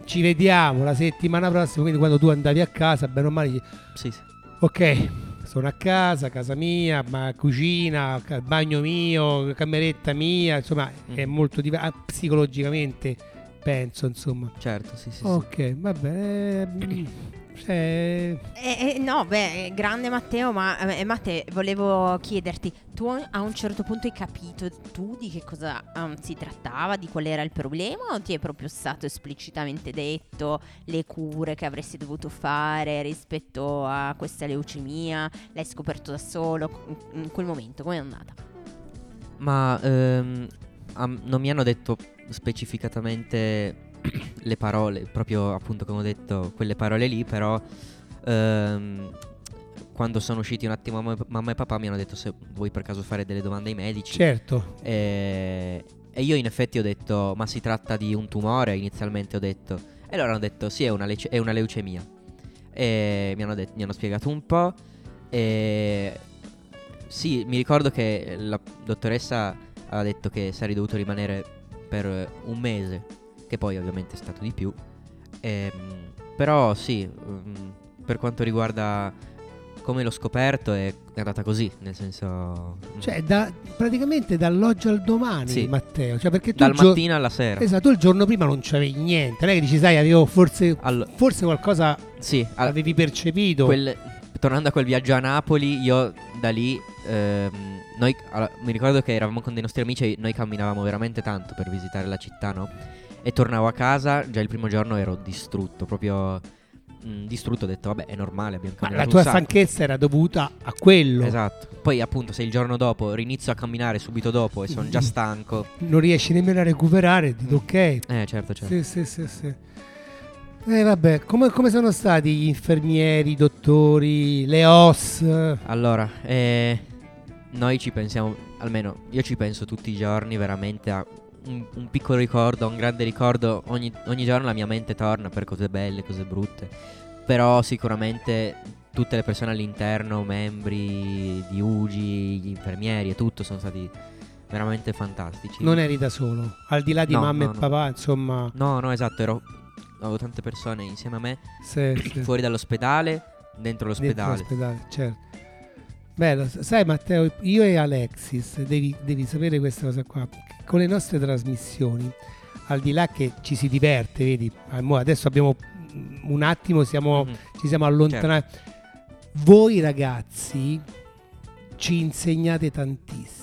ci vediamo la settimana prossima quindi quando tu andavi a casa bene o male dici Sì, sì. Ok, sono a casa, casa mia, ma cucina, bagno mio, cameretta mia, insomma è Mhm. molto diverso psicologicamente, penso, insomma. Certo, sì, sì. sì. Ok, va bene. Cioè, Eh, eh, no, beh, grande Matteo, ma eh, Matteo, volevo chiederti, tu a un certo punto hai capito tu di che cosa um, si trattava, di qual era il problema o ti è proprio stato esplicitamente detto le cure che avresti dovuto fare rispetto a questa leucemia? L'hai scoperto da solo in- quel momento? Com'è andata? Ma ehm, am- non mi hanno detto specificatamente le parole, proprio appunto come ho detto, quelle parole lì, però ehm, quando sono usciti un attimo mamma e- mamma e papà mi hanno detto se vuoi per caso fare delle domande ai medici. certo, E, e io in effetti ho detto ma si tratta di un tumore, inizialmente ho detto. E loro hanno detto sì è una, leuce- è una leucemia. E mi hanno, det- mi hanno spiegato un po'. E sì, mi ricordo che la dottoressa ha detto che sarei dovuto rimanere per un mese, che poi ovviamente è stato di più. Ehm, però sì, mm, per quanto riguarda come l'ho scoperto è andata così, nel senso... mm, cioè da, praticamente dall'oggi al domani, Sì. Matteo, cioè perché tu dal gio- mattino alla sera. Esatto, tu il giorno prima non c'avevi niente, non è che dici sai avevo forse, Allo- forse qualcosa sì, al- avevi percepito. quel- tornando a quel viaggio a Napoli, io da lì, ehm, noi, allora, mi ricordo che eravamo con dei nostri amici e noi camminavamo veramente tanto per visitare la città, no? E tornavo a casa, già il primo giorno ero distrutto, proprio mm, distrutto, ho detto vabbè è normale, abbiamo Ma camminato la tua stanchezza era dovuta a quello. Esatto. Poi appunto se il giorno dopo rinizio a camminare subito dopo e sono già stanco. Non riesci nemmeno a recuperare, dico ok. Eh certo, certo. Sì, sì, sì, sì. Eh vabbè, come, come sono stati gli infermieri, i dottori, le OS? Allora, eh, noi ci pensiamo, almeno io ci penso tutti i giorni veramente a un, un piccolo ricordo, un grande ricordo. Ogni, ogni giorno la mia mente torna per cose belle, cose brutte. Però sicuramente tutte le persone all'interno, membri di UGI, gli infermieri e tutto sono stati veramente fantastici. Non eri da solo, al di là di No, mamma no, e no. papà, insomma, No, no, esatto, ero, avevo tante persone insieme a me, sì, sì. fuori dall'ospedale, dentro Dentro l'ospedale. l'ospedale, certo. Bello, s- sai Matteo, io e Alexis, devi, devi sapere questa cosa qua, con le nostre trasmissioni, al di là che ci si diverte, vedi, adesso abbiamo mm, un attimo, siamo, Mhm. ci siamo allontanati. Voi ragazzi ci insegnate tantissimo.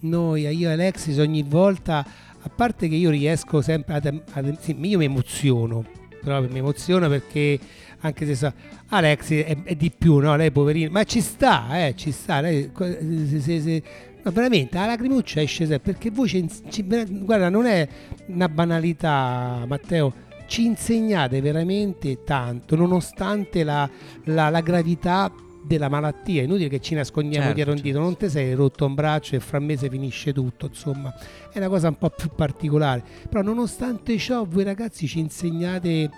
Noi, io e Alexis, ogni volta, a parte che io riesco sempre ad, ad- sì, io mi emoziono, però mi emoziono perché anche se sa, Alexis è, è di più, no? Lei poverina, ma ci sta, eh, ci sta. Lei, se- se- se- ma veramente la lacrimuccia esce sempre perché voi ci, ci- guarda, non è una banalità, Matteo. Ci insegnate veramente tanto, nonostante la, la- la gravità della malattia. È inutile che ci nascondiamo Certo, dietro un dito, non ti sei rotto un braccio e fra un mese finisce tutto. Insomma, è una cosa un po' più particolare. Però, nonostante ciò, voi ragazzi ci insegnate,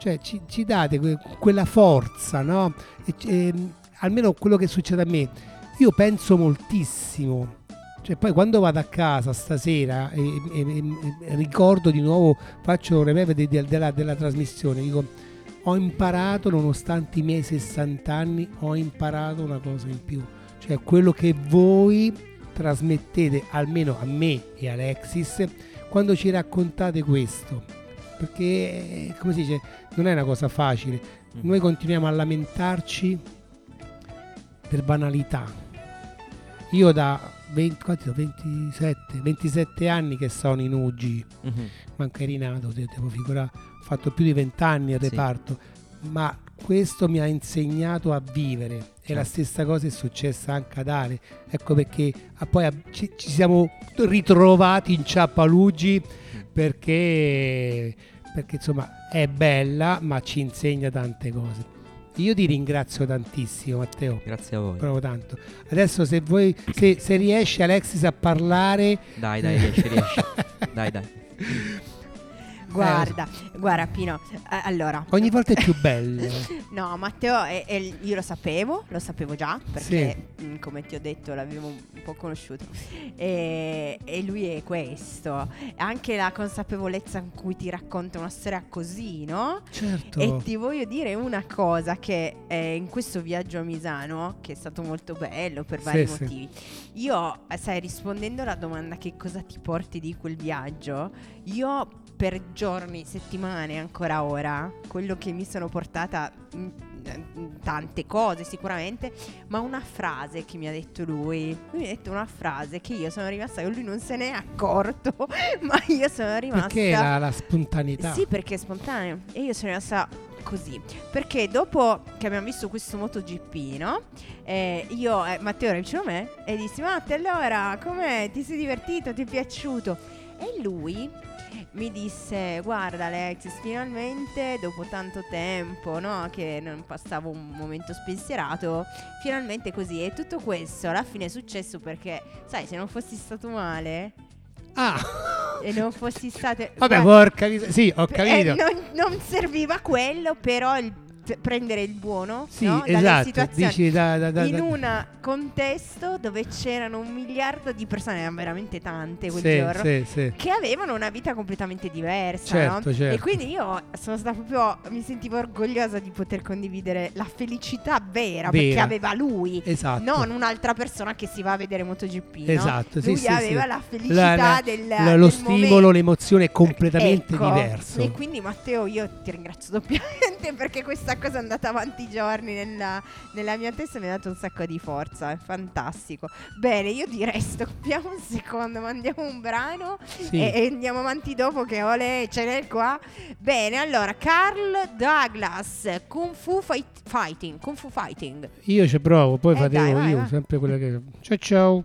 cioè ci, ci date que- quella forza, no? E- ehm, almeno quello che succede a me, io penso moltissimo. Cioè, poi quando vado a casa stasera e, e- e- e ricordo di nuovo, faccio un revive de- de- della, della trasmissione, dico ho imparato, nonostante i miei 60 anni, ho imparato una cosa in più. Cioè quello che voi trasmettete, almeno a me e Alexis, quando ci raccontate questo. Perché, eh, come si dice, non è una cosa facile. Mhm. Noi continuiamo a lamentarci per banalità. Io da 20, quanti sono? 27, 27 anni che sono in UG, Mhm. manca Rinato, devo figurare, ho fatto più di 20 anni al Sì. reparto, ma questo mi ha insegnato a vivere e la Certo. stessa cosa è successa anche ad Ale. Ecco perché ah, poi ab- ci, ci siamo ritrovati in Ciappalugi perché, perché insomma è bella ma ci insegna tante cose. Io ti ringrazio tantissimo Matteo, Grazie a voi. proprio tanto. Adesso se vuoi, se, se riesci Alexis a parlare... Dai, dai, riesci, riesci. Dai, dai. Guarda, guarda Pino, eh, allora, Ogni volta è più bello. no Matteo, è- è- io lo sapevo, lo sapevo già, perché mh, come ti ho detto l'avevo un po' conosciuto e, e lui è questo, anche la consapevolezza con cui ti racconta una storia così, no? certo. E ti voglio dire una cosa che eh, in questo viaggio a Misano, che è stato molto bello per Sì, vari sì. motivi, io, eh, sai, rispondendo alla domanda che cosa ti porti di quel viaggio, io per giorni, settimane, ancora ora, quello che mi sono portata... mm, mm, tante cose sicuramente ma una frase che mi ha detto lui lui mi ha detto una frase che io sono rimasta lui non se n'è accorto ma io sono rimasta Perché la, la spontaneità. sì, perché è spontaneo. E io sono rimasta così. Perché dopo che abbiamo visto questo MotoGP, no? Eh, io, eh, Matteo era vicino a me e dissi, Matteo, allora, com'è? Ti sei divertito? Ti è piaciuto? E lui mi disse, guarda Alexis, finalmente dopo tanto tempo, no? Che non passavo un momento spensierato, finalmente così. E tutto questo alla fine è successo perché, sai, se non fossi stato male Ah, e non fossi stato... vabbè, Guarda, porca. Sì, ho eh, capito. non, non serviva quello, però il prendere il buono sì, no? dalle esatto. situazioni Dici da, da, da, in un contesto dove c'erano un miliardo di persone, erano veramente tante quel sì, giorno. sì. Che avevano una vita completamente diversa, Certo, no? certo. E quindi io sono stata proprio. Mi sentivo orgogliosa di poter condividere la felicità vera, perché Vera. aveva lui, Esatto. non un'altra persona che si va a vedere MotoGP. no? Esatto, sì, lui aveva la felicità La- la- del, la- lo del stimolo, momento. l'emozione completamente Ecco, diverso. E quindi Matteo io ti ringrazio doppiamente perché questa cosa è andata avanti giorni nella, nella mia testa e mi ha dato un sacco di forza. È fantastico. Bene, io direi stoppiamo un secondo, mandiamo un brano Sì. e, e andiamo avanti dopo che ole ce n'è qua. Bene, allora, Carl Douglas, Kung Fu Fight- Fighting. Kung Fu Fighting. Io ci provo, poi Eh, fatevo dai, vai, io, vai. sempre quelle che... Ciao ciao.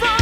for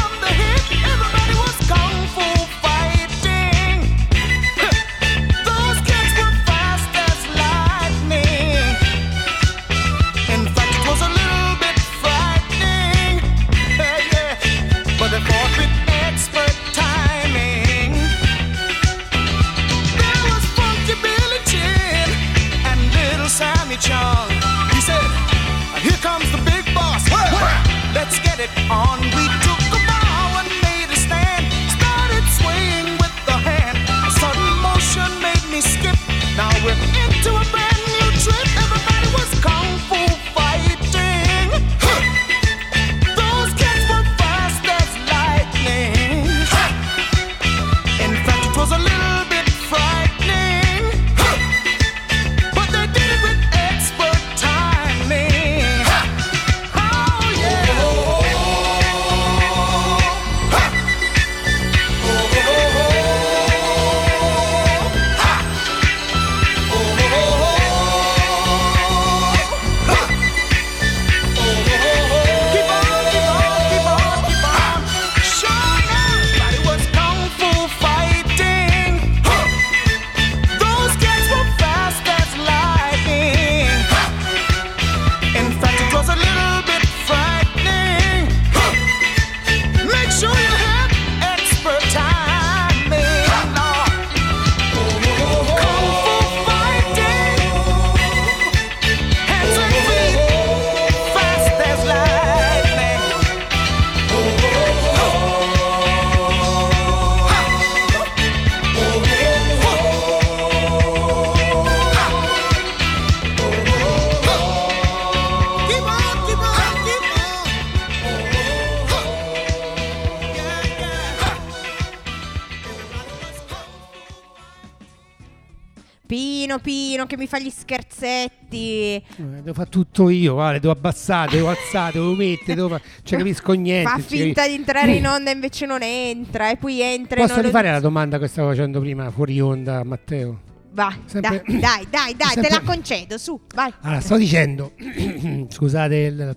fa gli scherzetti. Eh, devo fare tutto io, vale, devo abbassare, devo alzare, devo mettere, devo fare... Cioè, capisco niente. Fa non ci finta di entrare in onda, invece non entra. E poi entra Posso non lo rifare la domanda che stavo facendo prima fuori onda, Matteo? Va, Sempre- dai, dai, dai, dai, te sempre- la concedo, su, vai. Allora, sto dicendo, scusate, il-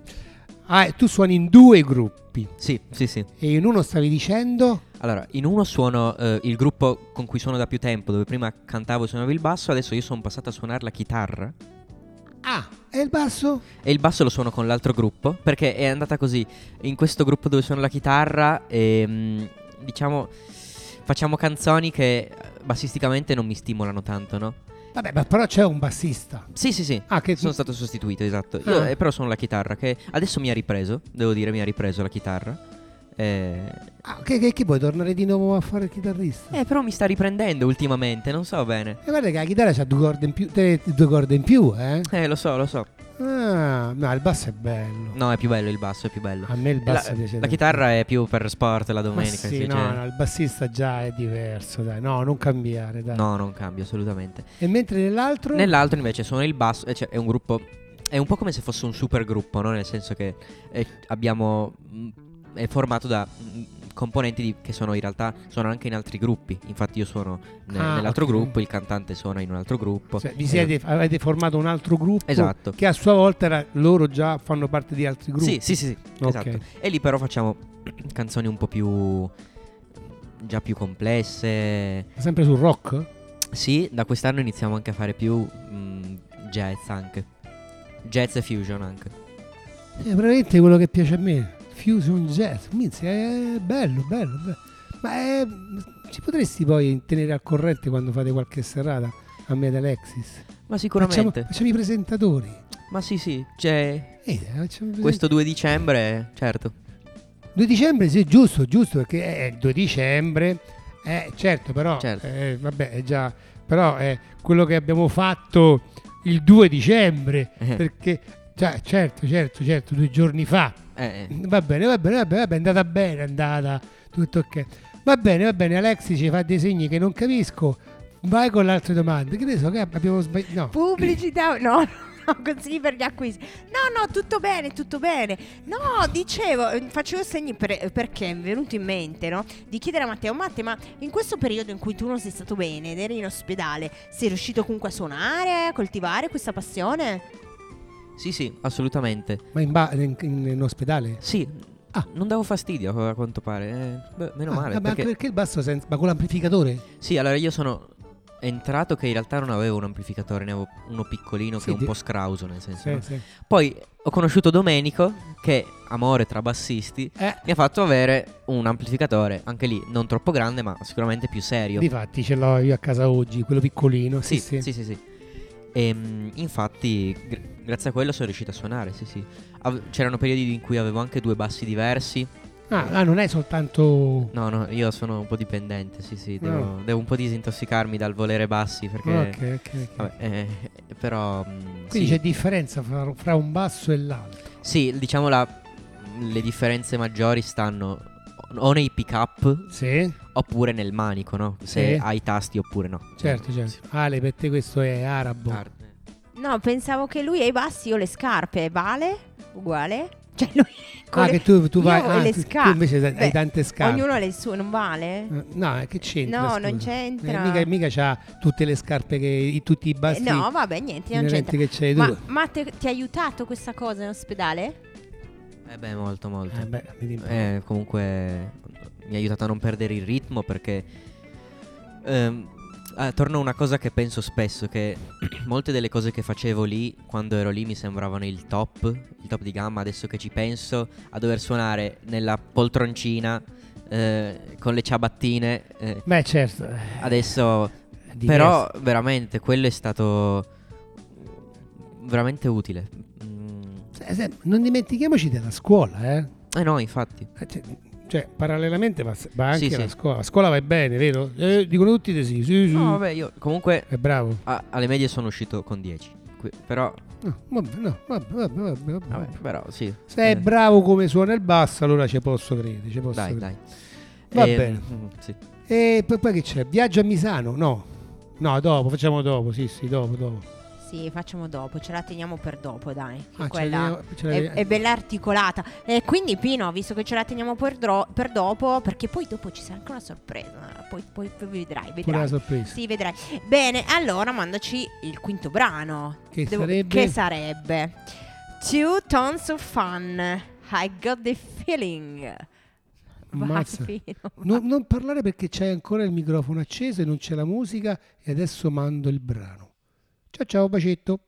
ah, tu suoni in due gruppi Sì, sì, sì. e in uno stavi dicendo... Allora, in uno suono eh, il gruppo con cui suono da più tempo, dove prima cantavo e suonavo il basso, adesso io sono passato a suonare la chitarra. Ah, e il basso? E il basso lo suono con l'altro gruppo, perché è andata così. In questo gruppo dove suono la chitarra, ehm, diciamo, facciamo canzoni che eh, bassisticamente non mi stimolano tanto, no? Vabbè, ma però c'è un bassista. Sì, sì, sì. Ah, che Sono stato sostituito, esatto. Io Ah. eh, però sono la chitarra che adesso mi ha ripreso, devo dire, mi ha ripreso la chitarra. Eh, Ah, che, che, che puoi tornare di nuovo a fare il chitarrista? eh, però mi sta riprendendo ultimamente, non so bene. E guarda che la chitarra c'ha due corde in più, te- due corde in più, eh? Eh, lo so, lo so. Ah, no, il basso è bello. No, è più bello il basso, è più bello. A me il La, basso piace la chitarra è più per sport la Ma domenica. sì, sì, no, no, il bassista già è diverso, dai. No, non cambiare, dai. No, non cambio assolutamente. E mentre nell'altro? Nell'altro invece suona il basso, eh, cioè è un gruppo, è un po' come se fosse un super gruppo, no? Nel senso che eh, abbiamo, mm, è formato da mm, componenti di- che sono in realtà sono anche in altri gruppi. Infatti io suono ne- Ah, nell'altro ok. gruppo, il cantante suona in un altro gruppo. Cioè, vi Eh, siete, avete formato un altro gruppo Esatto. che a sua volta era- loro già fanno parte di altri gruppi. Sì, sì, sì, sì, Ok. esatto. E lì però facciamo canzoni un po' più già più complesse. Sempre sul rock? Sì, da quest'anno iniziamo anche a fare più mm, jazz anche. Jazz e fusion anche. È veramente quello che piace a me. Fusion jazz. Minzia, è bello, bello, bello. Ma è- ci potresti poi tenere al corrente quando fate qualche serata a me ed Alexis? Ma Facciamo, sicuramente. facciamo i presentatori. Ma sì, sì, c'è Eh, facciamo questo 2 dicembre, certo. 2 dicembre, sì, giusto, giusto, perché è il 2 dicembre, eh, certo, però, Certo. eh, vabbè, è già, però è quello che abbiamo fatto il 2 dicembre, Eh. perché, cioè, certo, certo, certo, due giorni fa, Eh, va bene, va bene, va bene, va bene, è andata bene, è andata, tutto ok. Va bene, va bene, Alexi ci fa dei segni che non capisco, vai con le altre domande, che ne so, che abbiamo sbagliato, no. Pubblicità, no, no, consigli per gli acquisti. No, no, tutto bene, tutto bene. No, dicevo, eh, facevo segni per- perché mi è venuto in mente, no? Di chiedere a Matteo, Matteo, ma in questo periodo in cui tu non sei stato bene ed eri in ospedale, sei riuscito comunque a suonare, a coltivare questa passione? Sì, sì, assolutamente. Ma in, ba- in- in- ospedale? Sì, Ah. non davo fastidio a quanto pare. eh, beh, meno Ah, male. vabbè, anche perché- perché il basso senza, ma con l'amplificatore? Sì, allora io sono entrato che in realtà non avevo un amplificatore, ne avevo uno piccolino Sì, che è un di- po' scrauso nel senso. Sì, no? sì. Poi ho conosciuto Domenico che, amore tra bassisti, Eh, mi ha fatto avere un amplificatore, anche lì non troppo grande ma sicuramente più serio. Difatti ce l'ho io a casa oggi, quello piccolino. Sì, Sì, sì, sì, sì. Ehm, infatti, gr- grazie a quello sono riuscito a suonare, sì, sì. Ave- c'erano periodi in cui avevo anche due bassi diversi. Ah, ah, non è soltanto... No, no, io sono un po' dipendente, sì, sì. Devo, No. devo un po' disintossicarmi dal volere bassi perché... Ok, ok, ok. Vabbè, eh, però... mm, Quindi sì. c'è differenza fra, fra un basso e l'altro. Sì, diciamo la- le differenze maggiori stanno o nei pick up Sì, oppure nel manico, no? Se Sì. hai i tasti oppure no. certo, Eh, certo. sì. Ale, per te questo è arabo. Tar- No, pensavo che lui ai bassi io le scarpe, vale? Uguale? Cioè lui Ah, le- che tu, tu vai... ah, le tu- tu scarpe. invece hai Beh, tante scarpe. Ognuno ha le sue, non vale? Eh, No, eh, che c'entra? No, scusa? non c'entra. Eh, mica, mica c'ha tutte le scarpe che... i- tutti i Eh, bassi no, vabbè, niente, non c'entra. che c'hai Ma, ma te- ti ha aiutato questa cosa in ospedale? Eh beh, molto, molto. Eh, beh. Eh, comunque mi ha aiutato a non perdere il ritmo perché ehm, ah, torna una cosa che penso spesso che molte delle cose che facevo lì quando ero lì mi sembravano il top, il top di gamma, adesso che ci penso a dover suonare nella poltroncina eh, con le ciabattine eh, Beh, certo. eh, adesso diverso. però veramente quello è stato veramente utile. Mm, non dimentichiamoci della scuola, eh. eh no, infatti. Eh, Cioè, parallelamente va, va anche Sì, la sì. scuola. La scuola vai bene, vero? Eh, dicono tutti di sì, sì, sì. No, vabbè, io comunque È bravo. a- alle medie sono uscito con 10. qui- però, No, vabbè, no, vabbè, vabbè, vabbè, vabbè. però sì. Se è Eh, bravo come suona il basso, allora ci posso credere. Ci posso Dai, credere. dai. Va Ehm, bene. mm, sì. E poi, poi che c'è? Viaggio a Misano? No. No, dopo, facciamo dopo. Sì, sì, dopo, dopo. Sì, facciamo dopo, ce la teniamo per dopo, dai. Ah, ce quella l'abbiamo- ce è, è bella articolata. E quindi, Pino, visto che ce la teniamo per, dro- per dopo, perché poi dopo ci sarà anche una sorpresa. Poi, poi- poi vedrai, Pure vedrai. la sorpresa. Sì, vedrai. Bene, allora mandaci il quinto brano. Che Devo- sarebbe? Che sarebbe? Two Tons of Fun. I got the feeling. Pino, Non, non parlare perché c'hai ancora il microfono acceso e non c'è la musica e adesso mando il brano. Ciao ciao, bacetto.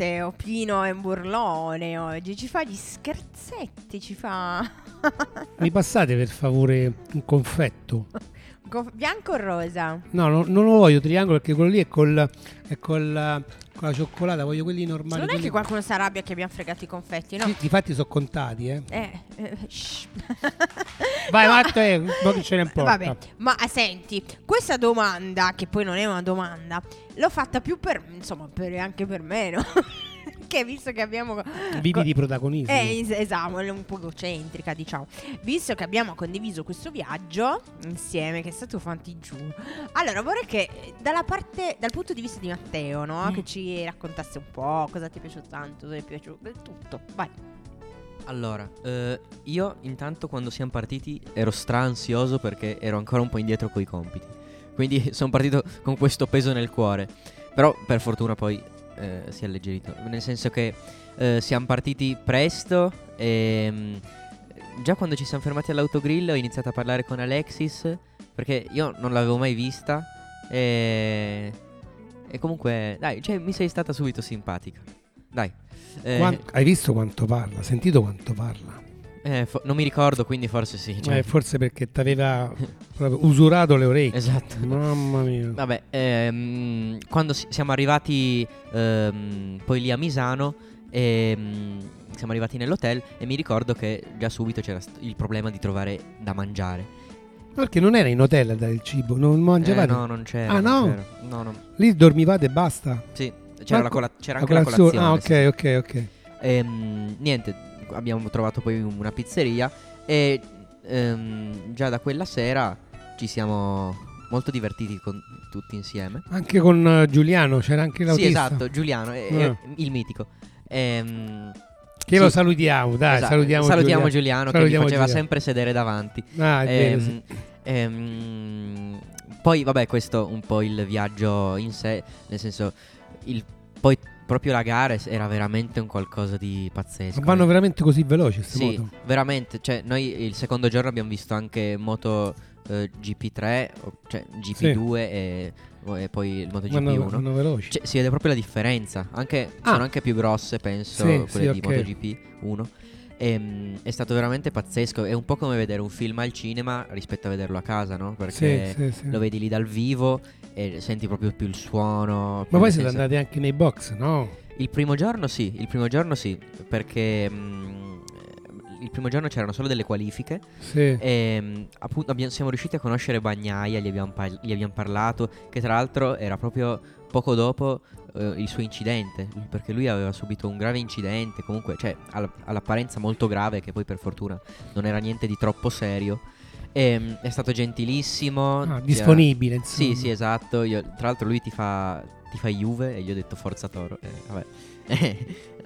Caro Matteo, Pino è un burlone oggi, ci fa gli scherzetti, ci fa... Mi passate per favore un confetto? Bianco o rosa? No, no, non lo voglio triangolo perché quello lì è col, è col, con la cioccolata, voglio quelli normali. non è quelli- che qualcuno si arrabbia che abbiamo fregato i confetti, no? Sì, difatti sono contati, eh. Eh, eh, shh. Vai, Matteo, ma che ce ne importa? Vabbè, ma eh, senti, questa domanda, che poi non è una domanda, l'ho fatta più per, insomma, per, anche per me, no? che visto che abbiamo... Vivi di protagonismo. Eh, es- esatto, è un po' egocentrica, diciamo. Visto che abbiamo condiviso questo viaggio insieme, che è stato fanti giù. Allora, vorrei che dalla parte, dal punto di vista di Matteo, no? Mm. Che ci raccontasse un po' cosa ti è piaciuto tanto, cosa ti è piaciuto, eh, tutto. Vai. Allora, eh, io intanto quando siamo partiti ero stra-ansioso perché ero ancora un po' indietro coi compiti. Quindi sono partito con questo peso nel cuore. Però per fortuna poi eh, si è alleggerito. Nel senso che eh, siamo partiti presto e mm, già quando ci siamo fermati all'autogrill ho iniziato a parlare con Alexis perché io non l'avevo mai vista e, e comunque dai, cioè, mi sei stata subito simpatica. Dai. Eh, Quan- hai visto quanto parla? Sentito quanto parla? Eh, fo- non mi ricordo, quindi forse sì. cioè- Eh, forse perché ti aveva usurato le orecchie. Esatto. Mamma mia. Vabbè, ehm, quando si- siamo arrivati ehm, poi lì a Misano, ehm, siamo arrivati nell'hotel e mi ricordo che già subito c'era st- il problema di trovare da mangiare. Perché non era in hotel a dare il cibo, non mangiavate. Eh, no, non c'era. Ah, no? c'era. No, no. Lì dormivate e basta. Sì, c'era, Ma la cola- c'era La anche la colazione-. Ah, ok, sì, ok, ok. Ehm, niente, abbiamo trovato poi una pizzeria e ehm, già da quella sera ci siamo molto divertiti con tutti insieme. Anche con eh, Giuliano c'era anche Sì, l'autista. esatto, Giuliano, è- Ah. è il mitico. Ehm, Che Sì. lo salutiamo, dai, esatto, salutiamo, salutiamo Giuliano. Giuliano, che Salutiamo mi faceva Giuliano. sempre sedere davanti. Ah, Ehm, sì. ehm, poi, vabbè, questo un po' il viaggio in sé, nel senso, il, poi proprio la gara era veramente un qualcosa di pazzesco. Ma vanno veramente così veloci Sì, moto? veramente. Cioè, noi il secondo giorno abbiamo visto anche Moto eh, GP3, o- cioè GP2 e, e poi il Moto Vanno, GP1. vanno veloci. Cioè, si vede proprio la differenza. Anche, Ah. Sono anche più grosse, penso, Sì, quelle sì, di ok. MotoGP 1. Ehm, è stato veramente pazzesco. È un po' come vedere un film al cinema rispetto a vederlo a casa, no? Perché Sì, sì, sì. lo vedi lì dal vivo e senti proprio più il suono. Ma più poi nel siete senso- andati anche nei box, no? Il primo giorno sì, il primo giorno sì, perché mm, il primo giorno c'erano solo delle qualifiche Sì. e mm, appunto abbiamo- siamo riusciti a conoscere Bagnaia, gli abbiamo, par- gli abbiamo parlato, che tra l'altro era proprio poco dopo eh, il suo incidente, perché lui aveva subito un grave incidente, comunque cioè all- all'apparenza molto grave, che poi per fortuna non era niente di troppo serio. E, mm, è stato gentilissimo. Ah, disponibile, insomma. Sì, sì, esatto. Io- tra l'altro lui ti fa, ti fa Juve e gli ho detto Forza Toro. Eh, vabbè.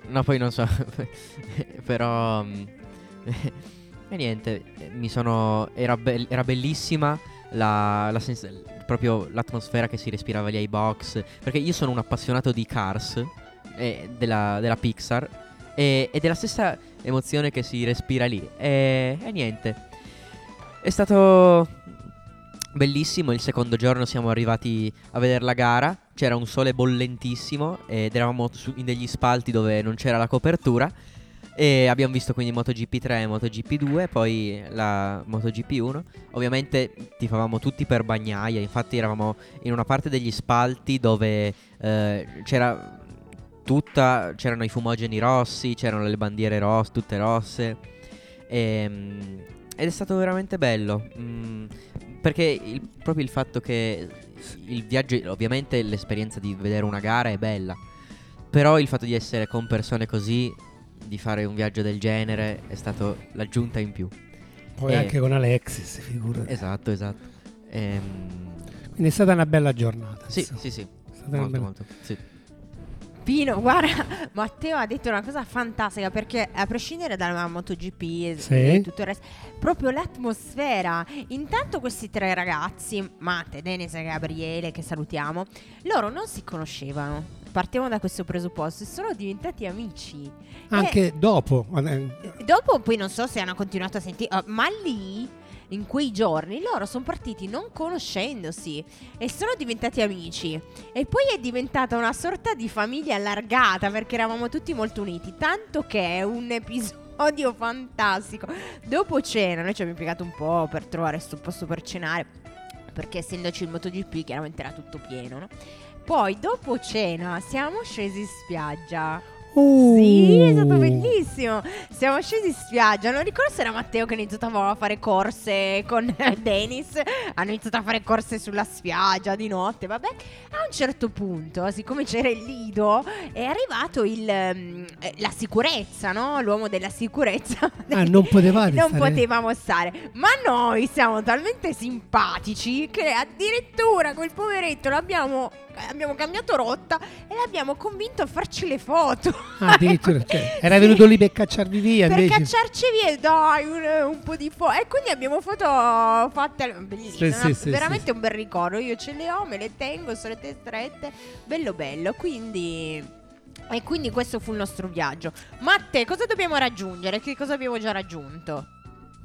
no, poi non so. Però... mm, e niente, mi sono... Era, be- era bellissima la, la sens- proprio l'atmosfera che si respirava lì ai box. Perché io sono un appassionato di Cars, eh, della, della Pixar, e, ed è la stessa emozione che si respira lì. E, e niente. È stato bellissimo. Il secondo giorno siamo arrivati a vedere la gara. C'era un sole bollentissimo ed eravamo in degli spalti dove non c'era la copertura. E abbiamo visto quindi MotoGP 3 e MotoGP 2, poi la MotoGP 1. Ovviamente tifavamo tutti per Bagnaia, infatti eravamo in una parte degli spalti dove eh, c'era tutta, c'erano i fumogeni rossi, c'erano le bandiere rosse, tutte rosse. Ehm, ed è stato veramente bello. mm, perché il- proprio il fatto che il viaggio, ovviamente l'esperienza di vedere una gara è bella. Però il fatto di essere con persone così, di fare un viaggio del genere, è stato l'aggiunta in più. Poi Eh, anche con Alexis, figurati. Esatto, esatto. Ehm, Quindi è stata una bella giornata. sì, insomma. sì, sì. È stata una Molto, bella- molto. Sì. Pino, guarda, Matteo ha detto una cosa fantastica perché a prescindere dalla MotoGP e, Sì. e tutto il resto, proprio l'atmosfera. Intanto questi tre ragazzi, Matte, Denis e Gabriele, che salutiamo, loro non si conoscevano. Partiamo da questo presupposto e sono diventati amici. Anche dopo. eh, E dopo poi non so se hanno continuato a sentire, oh, ma lì in quei giorni loro sono partiti non conoscendosi e sono diventati amici. E poi è diventata una sorta di famiglia allargata perché eravamo tutti molto uniti. Tanto che è un episodio fantastico. Dopo cena, noi ci abbiamo impiegato un po' per trovare sto posto per cenare. Perché essendoci il MotoGP chiaramente era tutto pieno, no? Poi dopo cena siamo scesi in spiaggia. Uh. Sì, è stato bellissimo. Siamo scesi in spiaggia. Non ricordo se era Matteo che ha iniziato a fare corse con Dennis. Hanno iniziato a fare corse sulla spiaggia di notte. Vabbè, a un certo punto, siccome c'era il lido, è arrivato il, ehm, eh, la sicurezza, no? L'uomo della sicurezza. Ah, non potevate Non stare- potevamo stare. Ma noi siamo talmente simpatici che addirittura quel poveretto l'abbiamo. Abbiamo cambiato rotta e l'abbiamo convinto a farci le foto. Ah, addirittura, cioè, era Sì. venuto lì per cacciarvi via Per invece. cacciarci via, dai, un, un po' di foto. E quindi abbiamo foto fatte. Bellissime, Sì, sì, veramente sì. un bel ricordo. Io ce le ho, me le tengo, strette strette. Bello, bello. Quindi. E quindi questo fu il nostro viaggio. Matte, cosa dobbiamo raggiungere? Che cosa abbiamo già raggiunto?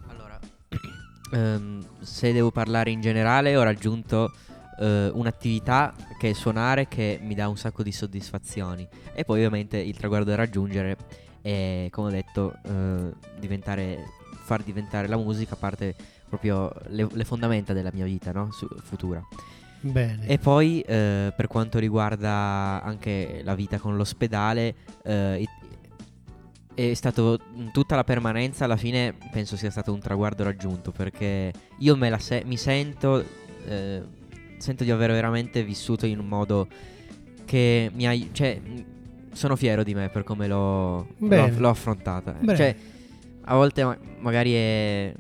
Allora, ehm, se devo parlare in generale, ho raggiunto eh, un'attività che è suonare che mi dà un sacco di soddisfazioni. E poi ovviamente il traguardo da raggiungere è, come ho detto, eh, diventare, far diventare la musica parte proprio le, le fondamenta della mia vita no? Su- futura. Bene. E poi eh, per quanto riguarda anche la vita con l'ospedale, eh, è stato tutta la permanenza alla fine penso sia stato un traguardo raggiunto perché io me la se- mi sento eh, sento di aver veramente vissuto in un modo che mi ha cioè sono fiero di me per come l'ho, l'ho, l'ho affrontata Bene. cioè a volte ma- magari è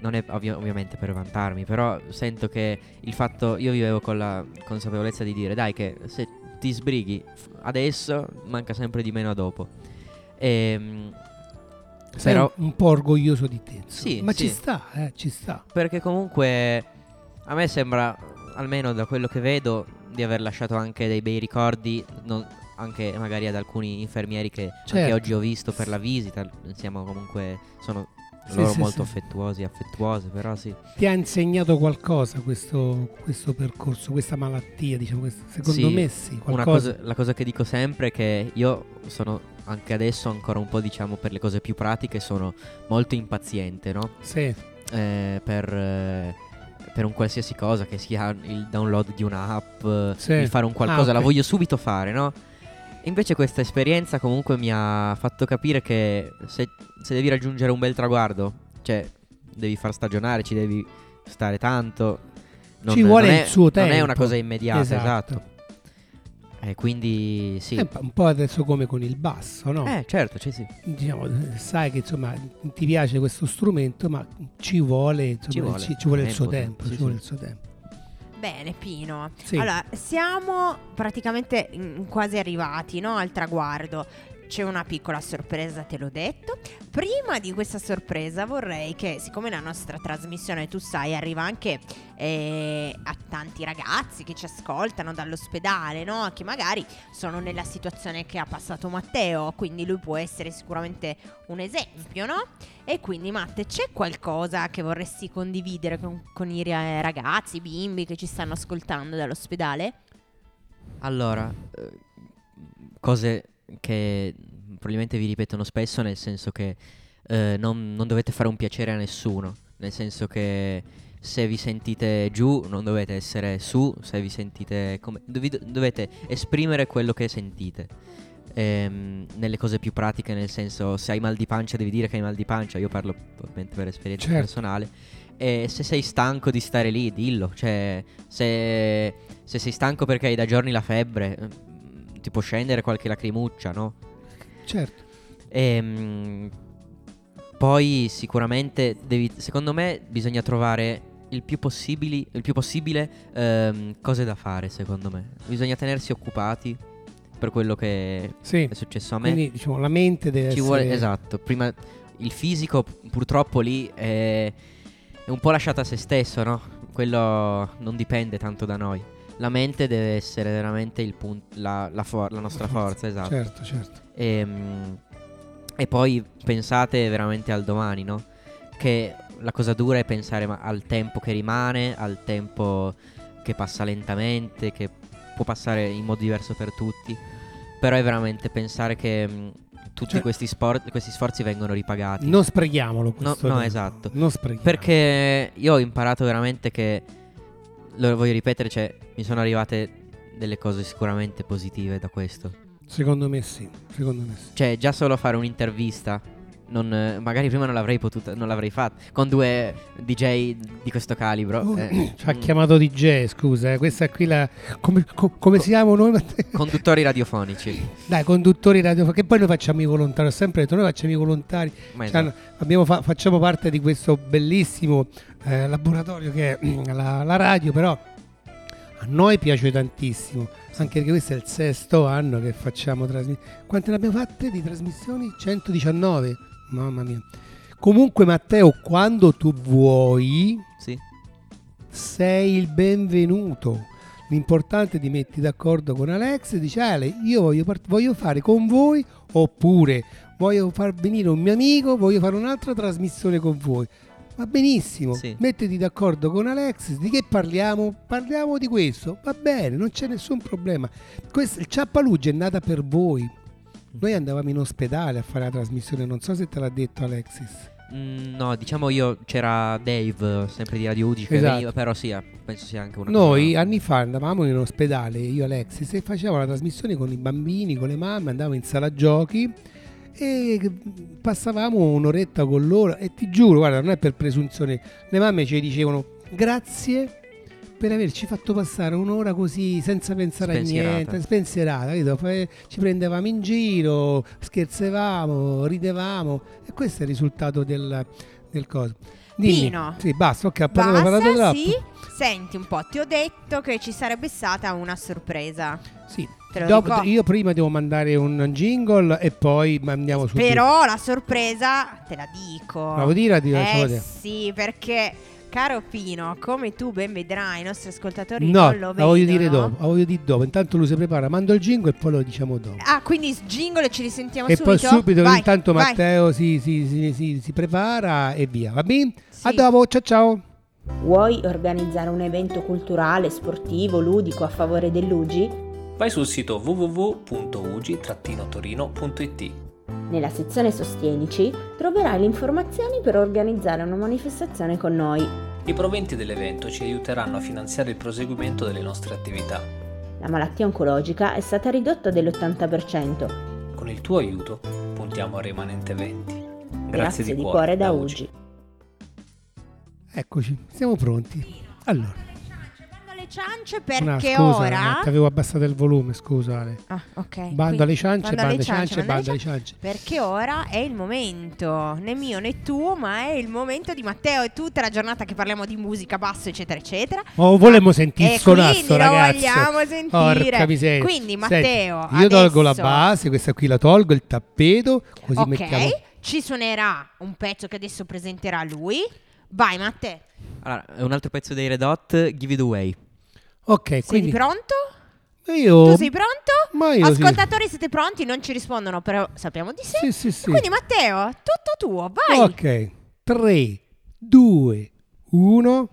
non è ovvi- ovviamente per vantarmi, però sento che il fatto io vivevo con la consapevolezza di dire dai che se ti sbrighi adesso manca sempre di meno a dopo. Ehm, Sei però un, po' orgoglioso di te. Sì, Ma sì. ci sta, eh, ci sta. perché comunque a me sembra almeno da quello che vedo di aver lasciato anche dei bei ricordi non- anche magari ad alcuni infermieri che Certo. oggi ho visto per la visita, siamo comunque sono Sì, loro sì, molto sì. affettuosi, affettuose, però sì. Ti ha insegnato qualcosa questo, questo percorso, questa malattia, diciamo, questo- secondo me sì, cosa, la cosa che dico sempre è che io sono anche adesso ancora un po' diciamo per le cose più pratiche sono molto impaziente, no? Sì, Eh, per, eh, per un qualsiasi cosa che sia il download di un'app, Sì. il fare un qualcosa, Ah, la ok. voglio subito fare, no? Invece questa esperienza comunque mi ha fatto capire che se, se devi raggiungere un bel traguardo, cioè devi far stagionare, ci devi stare tanto. Ci vuole non il è- suo Non è tempo. una cosa immediata, Esatto. esatto. E quindi sì. Eh, un po' adesso come con il basso, no? Eh, certo, cioè sì. Diciamo, eh, sai che insomma ti piace questo strumento, ma ci vuole, insomma, Ci vuole ci, ci vuole il suo tempo, tempo. sì, ci sì. vuole il suo tempo. Bene, Pino. Sì. Allora, siamo praticamente quasi arrivati no, al traguardo. C'è una piccola sorpresa, te l'ho detto. Prima di questa sorpresa vorrei che, siccome la nostra trasmissione, tu sai, arriva anche eh, a tanti ragazzi che ci ascoltano dall'ospedale, no? Che magari sono nella situazione che ha passato Matteo, quindi lui può essere sicuramente un esempio, no? E quindi Matte, c'è qualcosa che vorresti condividere con, con i ra- ragazzi, i bimbi che ci stanno ascoltando dall'ospedale? Allora, eh, cose che probabilmente vi ripetono spesso, nel senso che eh, non, non dovete fare un piacere a nessuno, nel senso che se vi sentite giù non dovete essere su, se vi sentite come... dovi- dovete esprimere quello che sentite. Ehm, nelle cose più pratiche, nel senso se hai mal di pancia devi dire che hai mal di pancia, io parlo ovviamente per esperienza Certo. personale. E se sei stanco di stare lì, dillo. Cioè, se, se sei stanco perché hai da giorni la febbre, ti può scendere qualche lacrimuccia, no? Certo. Ehm, poi sicuramente devi, secondo me bisogna trovare il più, possibili, il più possibile ehm, cose da fare, secondo me. Bisogna tenersi occupati per quello che Sì. è successo a me. Quindi diciamo la mente deve Ci essere vuole, esatto, prima il fisico purtroppo lì è, è un po' lasciato a se stesso, no? Quello non dipende tanto da noi. La mente deve essere veramente il punt- la, la for- la nostra forza, esatto. Certo, certo. Ehm, E, poi pensate veramente al domani, no? Che la cosa dura è pensare ma, al tempo che rimane, al tempo che passa lentamente, che può passare in modo diverso per tutti. Però è veramente pensare che mh, tutti Cioè- questi, sport- questi sforzi vengono ripagati. Non sprechiamolo No, questo no, tempo. esatto. Non sprechiamolo. Perché io ho imparato veramente che, lo voglio ripetere, cioè mi sono arrivate delle cose sicuramente positive da questo. Secondo me sì, secondo me sì. Cioè, già solo fare un'intervista. non, magari prima non l'avrei potuta, non l'avrei fatta. Con due DJ di questo calibro. Oh, eh, ci ha mm, chiamato DJ, scusa, eh, questa qui la... Come, co- come si chiamano noi? Conduttori radiofonici. Dai, conduttori radio, che poi noi facciamo i volontari, ho sempre detto, noi facciamo i volontari, Cioè, esatto. abbiamo fa- facciamo parte di questo bellissimo eh, laboratorio che è mm, la, la radio, però a noi piace tantissimo, anche perché questo è il sesto anno che facciamo trasmissioni. Quante ne abbiamo fatte di trasmissioni? 119? Mamma mia. Comunque Matteo, quando tu vuoi, Sì. sei il benvenuto. L'importante è di metti d'accordo con Alex e dici Ale, io voglio, part- voglio fare con voi oppure voglio far venire un mio amico, voglio fare un'altra trasmissione con voi. Va benissimo, Sì. mettiti d'accordo con Alex, di che parliamo? Parliamo di questo, va bene, non c'è nessun problema. Questo, il Ciappaluggia è nata per voi. Noi andavamo in ospedale a fare la trasmissione, non so se te l'ha detto Alexis. Mm, no, diciamo io c'era Dave, sempre di Radio Ugi, che Esatto. veniva, però sì, penso sia anche una Noi cosa- anni fa andavamo in ospedale, io e Alexis, e facevamo la trasmissione con i bambini, con le mamme, andavamo in sala giochi e passavamo un'oretta con loro e ti giuro, guarda, non è per presunzione, le mamme ci dicevano grazie per averci fatto passare un'ora così senza pensare a niente, spensierata, capito? Poi ci prendevamo in giro, scherzavamo, ridevamo e questo è il risultato del, del coso. Dimmi. Pino. Sì, basta, ok, ho parlato, ho parlato Basta, troppo. sì. Senti un po', ti ho detto che ci sarebbe stata una sorpresa. Sì. Te lo Dopo- dico. io prima devo mandare un jingle e poi andiamo su. Però la sorpresa te la dico. La vuoi dire? Eh dire. sì, perché caro Pino, come tu ben vedrai, i nostri ascoltatori No, non lo la vedono. voglio dire dopo, la voglio dire dopo. Intanto lui si prepara, mando il jingle e poi lo diciamo dopo. Ah, quindi jingle e ci risentiamo e subito? poi subito, Vai, intanto vai. Matteo si, si- si- si- si prepara e via. Va bene? Sì. A dopo, ciao ciao. Vuoi organizzare un evento culturale, sportivo, ludico a favore dell'UGI? Vai sul sito www.ugi-torino.it. Nella sezione Sostienici troverai le informazioni per organizzare una manifestazione con noi. I proventi dell'evento ci aiuteranno a finanziare il proseguimento delle nostre attività. La malattia oncologica è stata ridotta dell'80%. Con il tuo aiuto puntiamo al rimanente 20. Grazie, Grazie, di, cuore da UGI. Eccoci, siamo pronti. Allora, alle ciance no, perché scusa, ora... ti avevo abbassato il volume, scusa Ale. Ah, ok. Bando alle ciance, bando bando alle ciance, bando alle ciance. Perché ora è il momento, né mio né tuo, ma è il momento di Matteo e tutta la giornata che parliamo di musica, basso, eccetera, eccetera. Oh, volemmo sentire E il lo ragazzo. vogliamo sentire. Porca miseria. Quindi, Senti, Matteo, io tolgo la adesso- base, questa qui la tolgo, il tappeto, così Ok, mettiamo... ci suonerà un pezzo che adesso presenterà lui. Vai, Matteo. Allora, un altro pezzo dei Red Hot, Give It Away. Ok, Sei quindi pronto? io... Tu sei pronto? Ma io sì. Ascoltatori, siete pronti? Non ci rispondono, però sappiamo di sì. Sì, sì, sì. Quindi, Matteo, tutto tuo, vai. Ok, 3, 2, 1.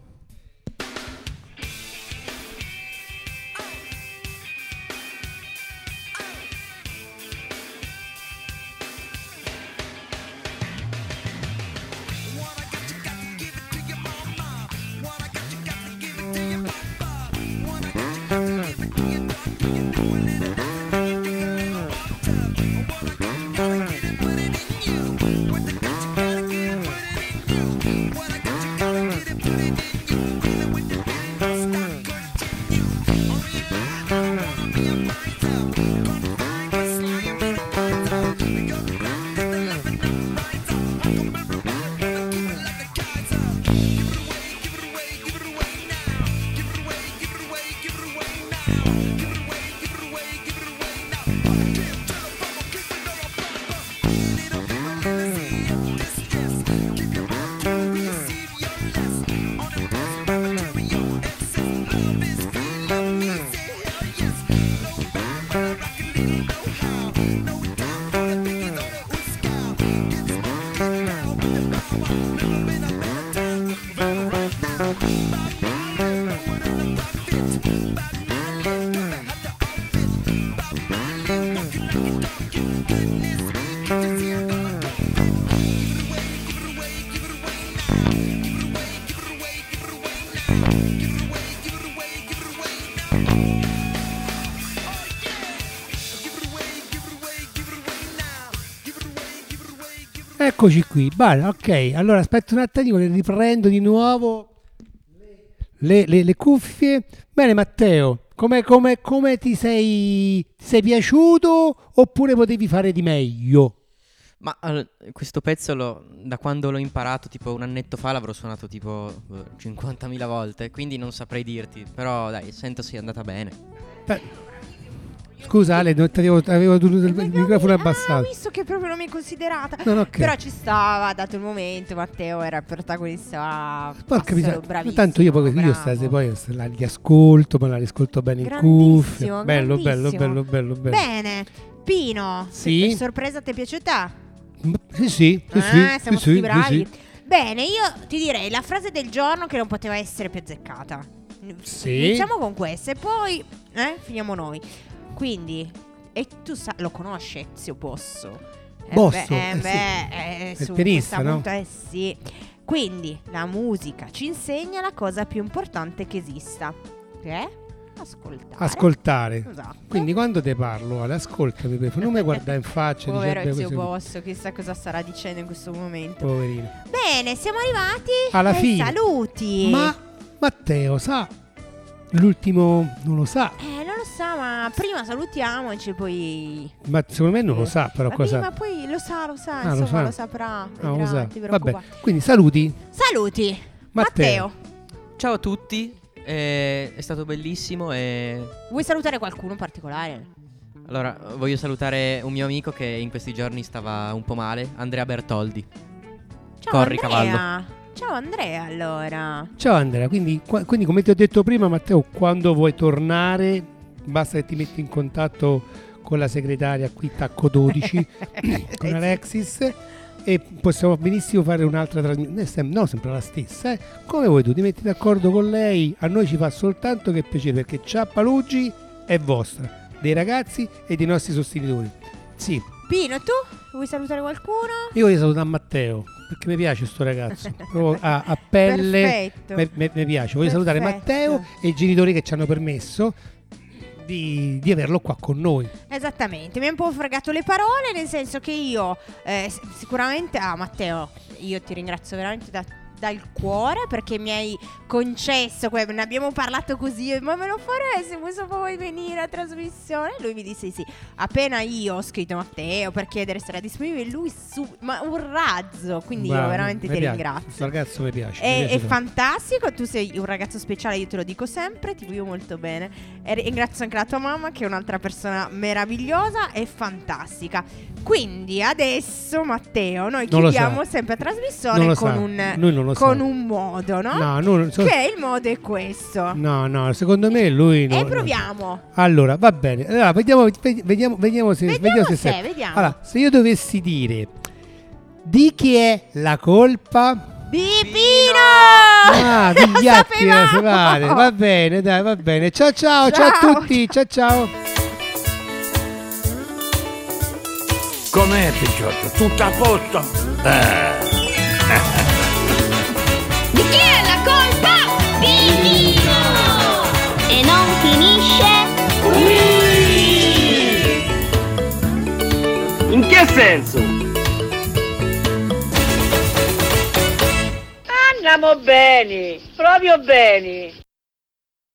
Eccoci qui, bene, ok. Allora aspetta un attimo, le riprendo di nuovo le, le- le cuffie. Bene Matteo, come, come- come ti, sei, ti sei piaciuto oppure potevi fare di meglio? Ma questo pezzo lo- da quando l'ho imparato, tipo un annetto fa, l'avrò suonato tipo eh, 50.000 volte, quindi non saprei dirti, però dai, sento sia andata bene. Beh, Scusa Ale, non ti avevo, avevo dovuto il, microfono Ah, abbassato. visto che proprio non mi hai considerata. No, no, ok. Però ci stava, dato il momento, Matteo era il protagonista. Porca miseria, tanto io poi io stasera poi la- li ascolto, poi la riscolto bene in cuffia. Bello, bello, bello, bello, bello. Bene, Pino, Sì? se- sorpresa ti è piaciuta? M- Sì, sì, sì, eh, sì, siamo sì, tutti sì, bravi. sì. Bene, io ti direi la frase del giorno che non poteva essere più azzeccata. Sì. Iniziamo con questa e poi eh, finiamo noi. Quindi, e tu sa- lo conosci Ezio Posso? Eh Bosso, beh, eh eh sì. beh, eh, Il su pianista, questa no? eh sì. Quindi, la musica ci insegna la cosa più importante che esista. Che è? Ascoltare. Ascoltare. Esatto. Quindi quando te parlo, Ale, ascoltami, non mi guarda in faccia. Povero dice, Ezio "Beh, questo- Bosso, chissà cosa starà dicendo in questo momento. Poverino. Bene, siamo arrivati Alla fine. saluti. Ma Matteo sa, l'ultimo non lo sa, Eh, non lo so, ma prima salutiamoci, poi. ma secondo me non lo sa, però Ma cosa... prima poi lo sa, lo sa, Ah, lo insomma, sa. lo, saprà. Ah, lo sa. ti Vabbè, quindi saluti. Saluti. Matteo. Matteo. Ciao a tutti, eh, è stato bellissimo e... vuoi salutare qualcuno in particolare? Allora, voglio salutare un mio amico che in questi giorni stava un po' male, Andrea Bertoldi. Ciao Corri, Andrea. cavallo. Ciao Andrea, allora. Ciao Andrea, quindi, qua- quindi come ti ho detto prima Matteo, quando vuoi tornare basta che ti metti in contatto con la segretaria qui Tacco 12, con Alexis e possiamo benissimo fare un'altra trasmissione, no sempre la stessa, eh. come vuoi tu, ti metti d'accordo con lei, a noi ci fa soltanto che piacere perché Ciappalugi è vostra, dei ragazzi e dei nostri sostenitori. Sì, Pino, tu vuoi salutare qualcuno? io voglio salutare Matteo perché mi piace sto ragazzo, proprio a, a pelle Perfetto. mi piace. Voglio salutare Perfetto. Matteo e i genitori che ci hanno permesso di, di averlo qua con noi. Esattamente, mi ha un po' fregato le parole, nel senso che io eh, sicuramente, ah Matteo, io ti ringrazio veramente da- dal cuore perché mi hai concesso, ne abbiamo parlato così, ma me lo faresti, se vuoi venire a trasmissione? Lui mi disse sì, appena io ho scritto a Matteo per chiedere se era disponibile, lui su, ma un razzo, quindi io Bravo, veramente mi ti piace. ringrazio. Questo ragazzo mi piace. mi È, piace è fantastico, tu sei un ragazzo speciale, io te lo dico sempre, ti voglio molto bene. E ringrazio anche la tua mamma che è un'altra persona meravigliosa e fantastica. Quindi adesso Matteo, noi Non chiudiamo sempre la Non trasmissione con, sa. un, Lui non lo con sa. un modo, no? No, non so- Che il modo è questo. no, no, secondo me lui no, e no. proviamo. Allora, va bene. Allora, vediamo, vedi- vediamo, vediamo se, Vediamo se, se, sei- vediamo. Allora, se io dovessi dire di chi è la colpa? Di Pino! Ah, Vigliacchi Sapevamo! se vale. Va bene, dai, va bene. Ciao ciao, ciao, Ciao, a tutti. Ciao ciao. Com'è Picciotto? Tutto a posto? Eh. E non finisce In che senso? Andiamo bene, proprio bene.